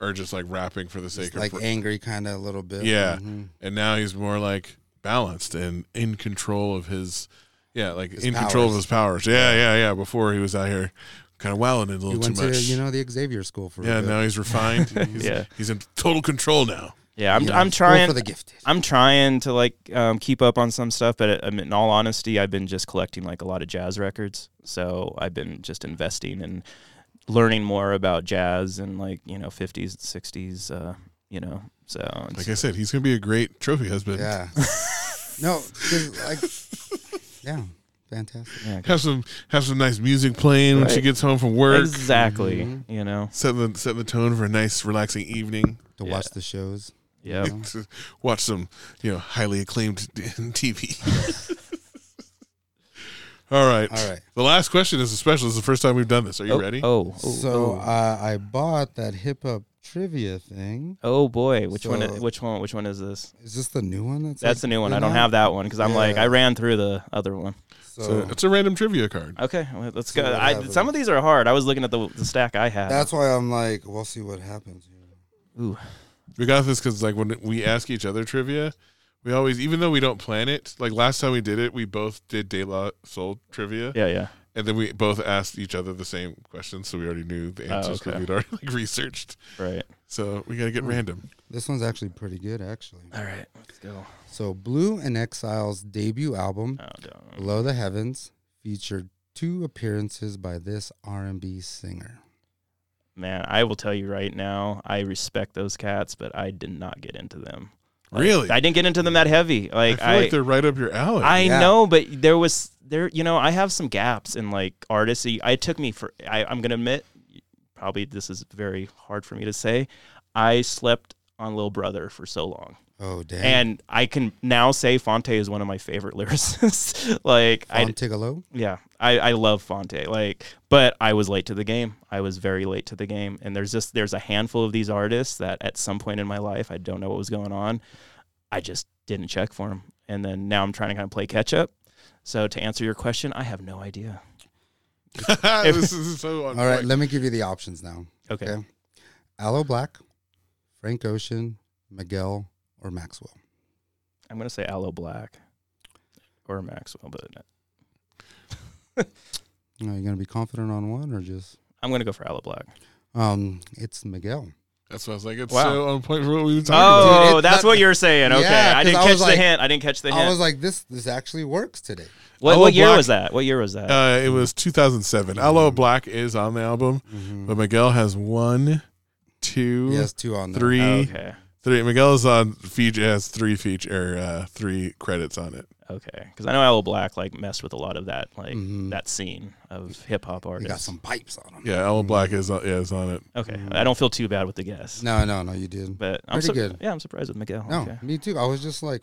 S3: or just like rapping for the sake
S4: It's
S3: of
S4: like
S3: for-
S4: angry kind of a little bit.
S3: yeah
S4: Mhm.
S3: and now he's more like balanced and in control of his yeah like
S4: His
S3: in control of his powers yeah yeah yeah before he was out here kind of wilding it a
S4: He
S3: little
S4: went
S3: too
S4: to
S3: much
S4: you know the Xavier School for
S3: yeah
S4: a bit.
S3: now he's refined he's,
S5: Yeah.
S3: he's in total control now
S5: yeah, I'm
S4: You know,
S5: I'm trying
S4: for the gifted.
S5: I'm trying to like um, keep up on some stuff, but um, in all honesty, I've been just collecting like a lot of jazz records. So I've been just investing and learning more about jazz and like you know 50s, and 60s. Uh, you know, so
S3: like I said he's gonna be a great trophy husband
S4: Yeah. no, 'cause, like, yeah, fantastic.
S5: yeah,
S3: have some have some nice music playing when she gets home from work
S5: exactly.
S4: Mhm.
S5: You know,
S3: set the setting the tone for a nice relaxing evening
S4: To
S5: Yeah.
S4: watch the shows.
S5: yeah.
S3: to watch some, you know, highly acclaimed TV. All right.
S4: All right.
S3: The last question is a special. This is the first time we've done this. Are you
S5: oh,
S3: ready?
S5: Oh, oh,
S4: So
S5: oh.
S4: uh, I bought that hip hop trivia thing.
S5: Oh boy, which one? Which one? Which one is this?
S4: Is this the new one? That's,
S5: That's
S4: like
S5: the new one. I don't have that one because I'm like I ran through the other one.
S4: So,
S3: So it's a random trivia card.
S5: Okay, well, let's
S4: So
S5: go. I, some of these are hard. I was looking at the, the stack I had.
S4: that's why I'm like, we'll see what happens here.
S5: Ooh,
S3: We got this because like when we ask each other trivia, we always, even though we don't plan it, like last time we did it, we both did De La Soul trivia,
S5: yeah, yeah.
S3: and then we both asked each other the same questions, so we already knew the
S5: Oh,
S3: answers because
S5: okay.
S3: we'd already like researched.
S5: Right.
S3: So we gotta get hmm. random.
S4: This one's actually pretty good, actually.
S5: All right, let's go.
S4: So Blu and Exile's debut album,
S5: Oh.
S4: Below the Heavens, featured two appearances by this R&B singer.
S5: Man, I will tell you right now, I respect those cats, but I did not get into them. Like,
S3: Really?
S5: I didn't get into them that heavy. Like I
S3: feel
S5: I,
S3: like they're right up your alley.
S5: I
S4: Yeah.
S5: know, but there was there. You know, I have some gaps in like artists. I took me for. I, I'm gonna admit, probably this is very hard for me to say. I slept on Lil Brother for so long.
S4: Oh, damn.
S5: And I can now say Phonte is one of my favorite lyricists. like I
S4: Phontigallo?
S5: yeah, I, I love Phonte. Like, but I was late to the game. I was very late to the game. And there's just there's a handful of these artists that at some point in my life I don't know what was going on. I just didn't check for them. And then now I'm trying to kind of play catch up. So to answer your question, I have no idea.
S3: this is so
S4: All right, let me give you the options now.
S5: Okay.
S4: Okay. Aloe Blacc, Frank Ocean, Miguel, or Maxwell.
S5: I'm gonna say Aloe Blacc or Maxwell, but
S4: Are you going to be confident on one or just.
S5: I'm gonna go for Aloe Blacc.
S4: Um, It's Miguel.
S3: That's what I was like. It's
S5: Wow.
S3: so on point for what we were talking about.
S5: Oh, that's
S4: that-
S5: what you're saying. Okay,
S4: Yeah,
S5: I
S4: 'cause
S5: didn't
S4: I
S5: catch
S4: was
S5: the
S4: like-
S5: hint. I didn't catch the hint.
S4: I was like, this this actually works today.
S5: what, what year
S3: Black-
S5: was that? What year was that?
S3: Uh, it was 2007. Aloe Blacc is on the album, but Miguel has one, two,
S4: He has two on there.
S3: three,
S5: okay.
S3: Three. Miguel is on feature has three feature or uh, three credits on it.
S5: Okay, because I know Aloe Blacc like messed with a lot of that like
S4: Mhm.
S5: that scene of hip hop
S4: He
S5: artists.
S4: got some pipes on him.
S3: Yeah, Aloe Blacc is on, yeah is on it.
S5: Okay, I don't feel too bad with the guess,
S4: No, no, no, you did.
S5: but I'm
S4: Pretty
S5: su-
S4: good.
S5: Yeah, I'm surprised with Miguel.
S4: No,
S5: okay.
S4: me too. I was just like,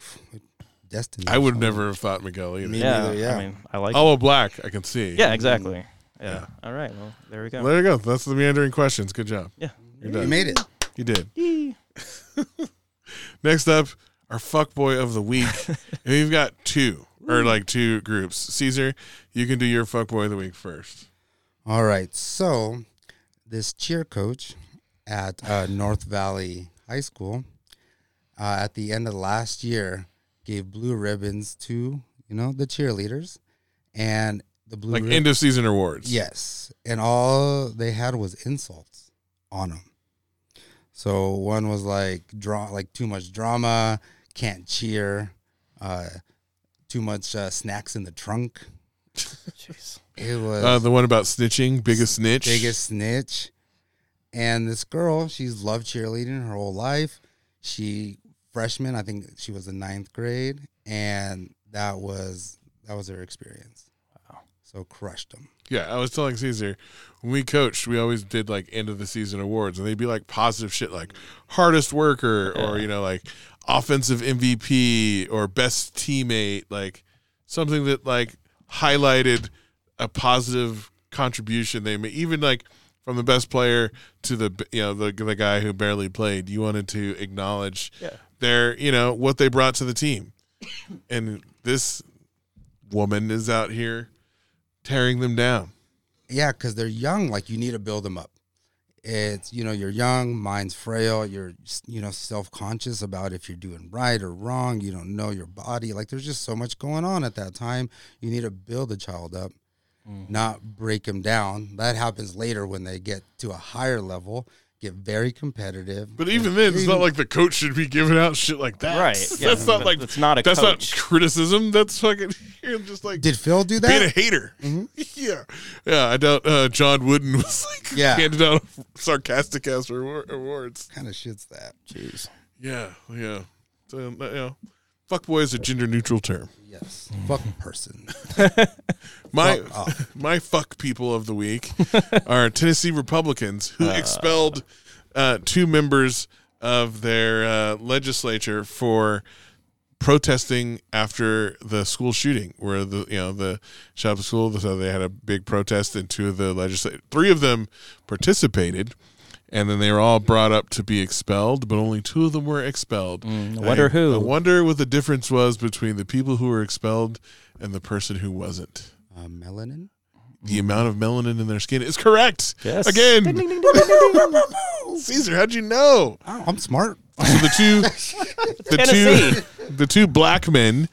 S4: destiny.
S3: I would never have thought Miguel either.
S4: Me
S5: Yeah,
S4: neither, yeah.
S5: I mean, I like.
S3: Aloe Blacc, I can see.
S5: yeah, exactly. Yeah.
S3: Yeah.
S5: All right. Well, there we go.
S3: There you go. That's the meandering questions. Good job.
S5: yeah.
S3: You're
S4: You
S3: done.
S4: made it.
S3: You did.
S5: Yee.
S3: Next up, our fuckboy of the week. and we've got two or like two groups. Caesar, you can do your fuckboy of the week first.
S4: All right. So, this cheer coach at uh, North Valley High School uh, at the end of last year gave blue ribbons to, you know, the cheerleaders. And the blue
S3: Like
S4: rib-
S3: end of season awards.
S4: Yes. And all they had was insults on them. So one was like draw like too much drama, can't cheer, uh, too much uh, snacks in the trunk.
S5: Jeez.
S4: It was
S3: Uh, the one about snitching, biggest snitch.
S4: biggest snitch. And this girl, she's loved cheerleading her whole life. She freshman, I think she was in ninth grade, and that was that was her experience. Wow. So crushed them.
S3: Yeah, I was telling Caesar when we coached, we always did like end of the season awards, and they'd be like positive shit, like hardest worker, or you know, like offensive MVP or best teammate, like something that like highlighted a positive contribution they made, even like from the best player to the you know the the guy who barely played. You wanted to acknowledge
S5: Yeah.
S3: their you know what they brought to the team, and this woman is out here tearing them down.
S4: Yeah, because they're young. Like you need to build them up. It's you know you're young, mind's frail. You're you know self conscious about if you're doing right or wrong. You don't know your body. Like there's just so much going on at that time. You need to build a child up, mm. not break them down. That happens later when they get to a higher level, get very competitive.
S3: But even then, it's not like the coach should be giving out shit like that.
S5: Right,
S3: That's not like
S5: That's not a
S3: that's
S5: coach.
S3: not criticism. That's fucking you're just like
S4: Did Phil do that?
S3: being a
S4: that?
S3: hater. yeah, yeah. I doubt uh, John Wooden was like
S4: Yeah.
S3: handed out sarcastic ass rewar- awards.
S4: kind of shit's that.
S5: Jeez.
S3: Yeah, yeah. So, uh, you know, fuck boy is a gender neutral term.
S4: Yes, fuck person.
S3: My
S4: Fuck
S3: my fuck people of the week are Tennessee Republicans who expelled uh, two members of their uh, legislature for protesting after the school shooting, where the you know the shot up the school. So they had a big protest, and two of the legislators, three of them participated. And then they were all brought up to be expelled, but only two of them were expelled.
S5: Mm, I wonder
S3: I-
S5: who.
S3: I wonder what the difference was between the people who were expelled and the person who wasn't.
S4: Uh, melanin.
S3: The amount of melanin in their skin is correct.
S5: Yes.
S3: Again. Caesar, how'd you know?
S4: Oh, I'm smart.
S3: So the two the
S5: Tennessee.
S3: two the two black men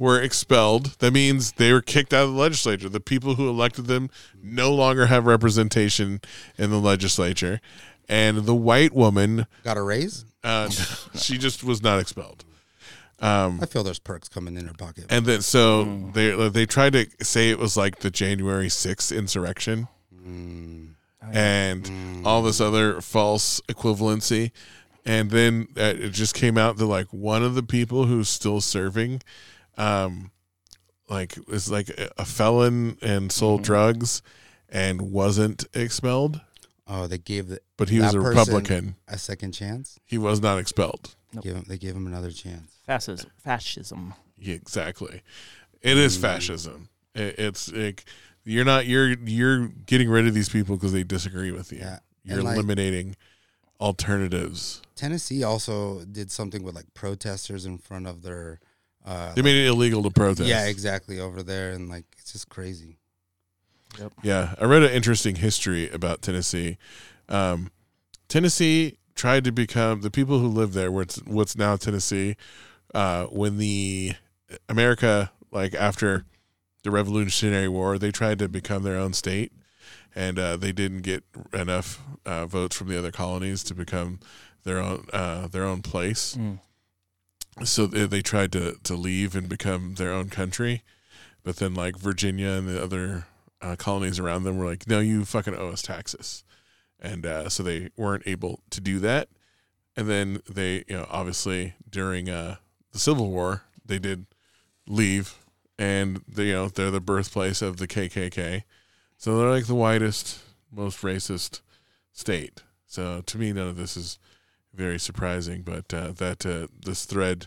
S3: were expelled. That means they were kicked out of the legislature. The people who elected them no longer have representation in the legislature. And the white woman,
S4: Got a raise?
S3: uh, she just was not expelled. Um,
S4: I feel there's perks coming in her pocket.
S3: And then so they they tried to say it was like the January sixth insurrection, and all this other false equivalency. And then uh, it just came out that like one of the people who's still serving, um, like is like a- a felon and sold drugs, and wasn't expelled,
S4: Oh, they gave the,
S3: but he was a Republican.
S4: a second chance.
S3: He was not expelled.
S4: Give him, they gave him another chance.
S5: Fascism. Fascism.
S3: Yeah, exactly. It is fascism. It, it's like you're not you're you're getting rid of these people because they disagree with you.
S4: Yeah.
S3: You're
S4: like-
S3: eliminating alternatives.
S4: Tennessee also did something with like protesters in front of their. Uh,
S3: They made it illegal to protest.
S4: yeah, exactly over there, and like it's just crazy.
S3: Yeah, I read an interesting history about Tennessee. Um, Tennessee tried to become the people who live there, what's what's now Tennessee, uh, when the America, like after the Revolutionary War, they tried to become their own state, and uh, they didn't get enough uh, votes from the other colonies to become their own uh, their own place.
S5: Mm.
S3: So they, they tried to to leave and become their own country, but then like Virginia and the other uh, colonies around them were like, "No, you fucking owe us taxes," and uh, so they weren't able to do that. And then they, you know, obviously during uh, the Civil War, they did leave, and they, you know, they're the birthplace of the KKK, so they're like the whitest, most racist state. So to me, none of this is very surprising. But uh, that uh, this thread,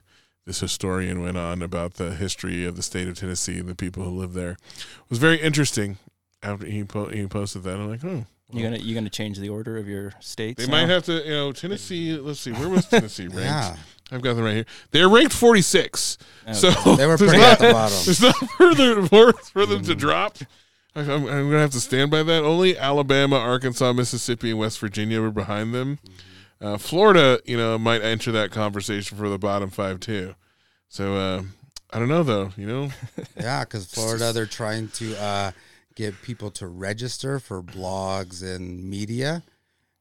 S3: this historian went on about the history of the state of Tennessee and the people who live there It was very interesting. After he po- he posted that, I'm like, oh,
S5: You gonna you gonna change the order of your states?
S3: they
S5: now?
S3: might have to, you know, Tennessee. Let's see, where was Tennessee ranked?
S4: Yeah,
S3: I've got them right here. They're ranked 46.
S5: Oh,
S3: So
S4: they were
S3: there's
S4: pretty
S3: not,
S4: at the bottom.
S3: There's not further more for them to mm. drop. I- I'm, I'm going to have to stand by that. Only Alabama, Arkansas, Mississippi, and West Virginia were behind them. Mm. Uh, Florida, you know, might enter that conversation for the bottom five too. So uh, I don't know though. You know,
S4: Yeah, because Florida, they're trying to uh, get people to register for blogs and media,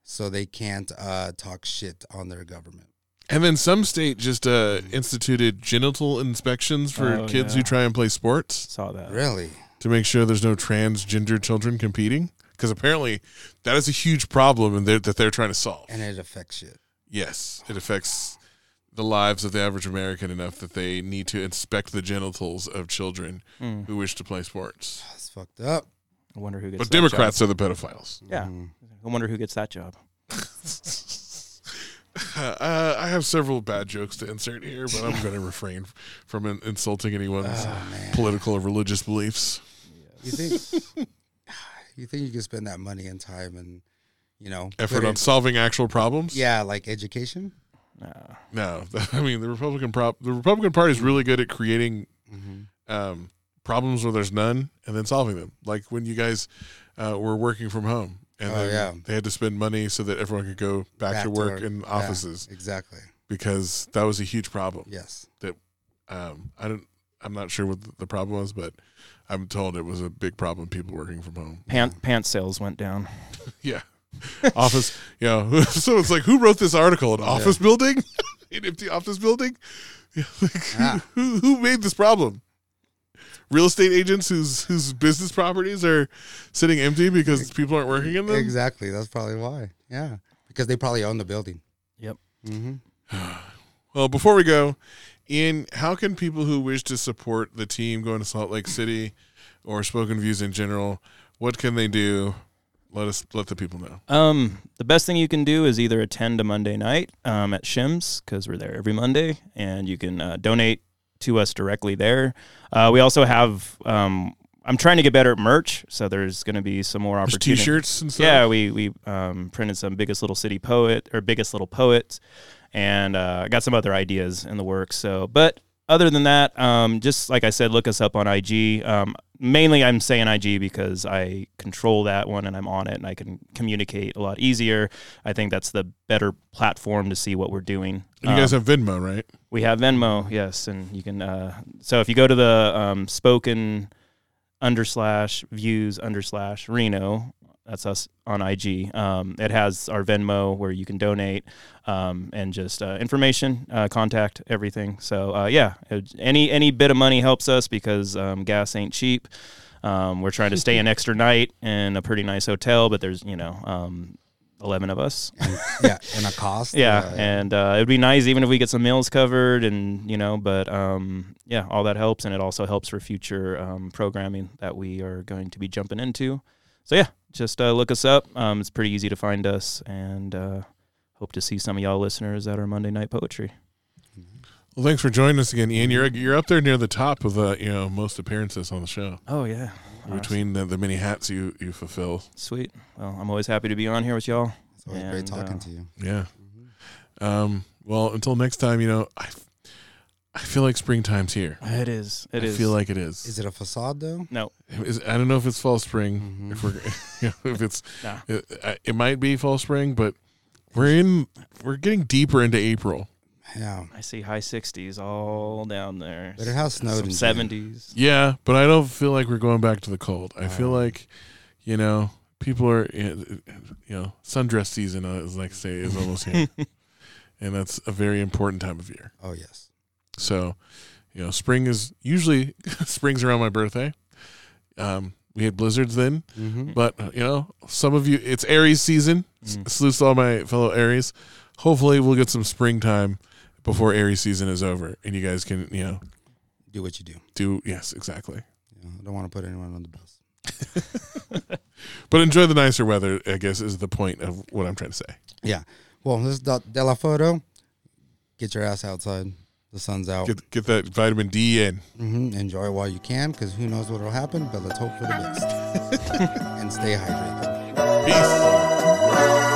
S4: so they can't uh, talk shit on their government.
S3: and then some state just uh, instituted genital inspections for
S5: Oh,
S3: kids
S5: yeah.
S3: who try and play sports.
S5: saw that.
S4: Really?
S3: to make sure there's no transgender children competing because apparently that is a huge problem and they're, that they're trying to solve.
S4: And it affects you.
S3: Yes, it affects the lives of the average American enough that they need to inspect the genitals of children
S5: Mm.
S3: who wish to play sports.
S4: That's fucked up.
S5: I wonder who gets.
S3: But
S5: that
S3: Democrats are the pedophiles.
S5: Yeah.
S4: Mhm.
S5: I wonder who gets that job.
S3: Uh, I have several bad jokes to insert here, but I'm going to refrain from in- insulting anyone's
S4: Oh,
S3: political or religious beliefs.
S4: You think you think you can spend that money and time and you know
S3: Effort on solving actual problems.
S4: yeah, like education.
S5: Nah.
S3: No, I mean the Republican prop. The Republican Party is really good at creating
S4: Mm-hmm.
S3: um, problems where there's none, and then solving them. Like when you guys uh, were working from home, and
S4: Oh,
S3: then
S4: yeah.
S3: they had to spend money so that everyone could go back, to work in
S4: Yeah,
S3: offices
S4: exactly.
S3: because that was a huge problem.
S4: Yes.
S3: Um, I don't. I'm not sure what the problem was, but I'm told it was a big problem. People working from home.
S5: Pant pant sales went down.
S3: Yeah, office. You know, so it's like who wrote this article? An office building, an empty office building. Yeah, like,
S4: Ah.
S3: who, who made this problem? Real estate agents whose whose business properties are sitting empty because people aren't working in them.
S4: Exactly. That's probably why. Yeah, because they probably own the building.
S5: Yep.
S4: Mm-hmm.
S3: Well, before we go, Iain, how can people who wish to support the team going to Salt Lake City or Spoken Views in general, what can they do? Let us let the people know.
S5: Um, the best thing you can do is either attend a Monday night um, at Shims because we're there every Monday, and you can uh, donate to us directly there. Uh, we also have. Um, I'm trying to get better at merch, so there's going to be some more
S3: There's
S5: opportunities.
S3: T-shirts and stuff.
S5: Yeah, we we um, printed some biggest little city poet or biggest little poets, and uh, I got some other ideas in the works. So, but other than that, um, just like I said, look us up on IG. Um, mainly, I'm saying IG because I control that one and I'm on it, and I can communicate a lot easier. I think that's the better platform to see what we're doing.
S3: And you guys
S5: Um,
S3: have Venmo, right?
S5: we have Venmo, yes, and you can. Uh, so if you go to the um, spoken under slash views under slash Reno, that's us on IG. Um, it has our Venmo where you can donate um, and just uh, information, uh, contact, everything. So uh, yeah, any any bit of money helps us because um, gas ain't cheap. Um, we're trying to stay an extra night in a pretty nice hotel, but there's you know um, eleven of us.
S4: yeah, and a cost.
S5: Yeah,
S4: uh,
S5: and uh, it'd be nice even if we get some meals covered, and you know, but um, yeah, all that helps, and it also helps for future um, programming that we are going to be jumping into. So yeah, just uh, look us up. Um, it's pretty easy to find us, and uh, hope to see some of y'all listeners at our Monday night poetry.
S3: Well, thanks for joining us again, Iain. You're you're up there near the top of the you know most appearances on the show
S5: Oh yeah,
S3: between the, the many hats you you fulfill.
S5: sweet. Well, I'm always happy to be on here with y'all.
S4: it's always great talking
S5: uh,
S4: to you.
S3: Yeah. Um. Well, until next time, you know, I I feel like springtime's here.
S5: It is. It
S3: I
S5: is.
S3: feel like it is.
S4: Is it a facade though?
S5: no.
S3: Is- I don't know if it's fall spring.
S4: Mhm.
S3: If we're if it's
S5: Nah.
S3: it, it might be fall spring, but we're in we're getting deeper into April.
S4: Yeah,
S5: I see high 60s all down there.
S4: but it has snowed
S5: Some
S4: in
S5: 70s.
S3: Yeah, but I don't feel like we're going back to the cold. I feel like, you know, people are, you know, sundress season, uh, as like say, is almost here, and that's a very important time of year.
S4: Oh yes.
S3: So, you know, spring is usually spring's around my birthday. Um, we had blizzards then,
S4: Mm-hmm.
S3: but uh, you know, some of you, it's Aries season.
S5: Mm.
S3: Salute to all my fellow Aries. Hopefully, we'll get some springtime before Aries season is over, and you guys can, you know,
S4: Do what you do.
S3: do yes, exactly.
S4: Know, I don't want to put anyone on the bus.
S3: But enjoy the nicer weather, I guess, is the point of what I'm trying to say.
S4: Yeah. Well, this is De La Photo. Get your ass outside. The sun's out.
S3: Get get that vitamin D in.
S4: hmm Enjoy while you can, because who knows what will happen. But let's hope for the best and stay hydrated.
S3: Peace.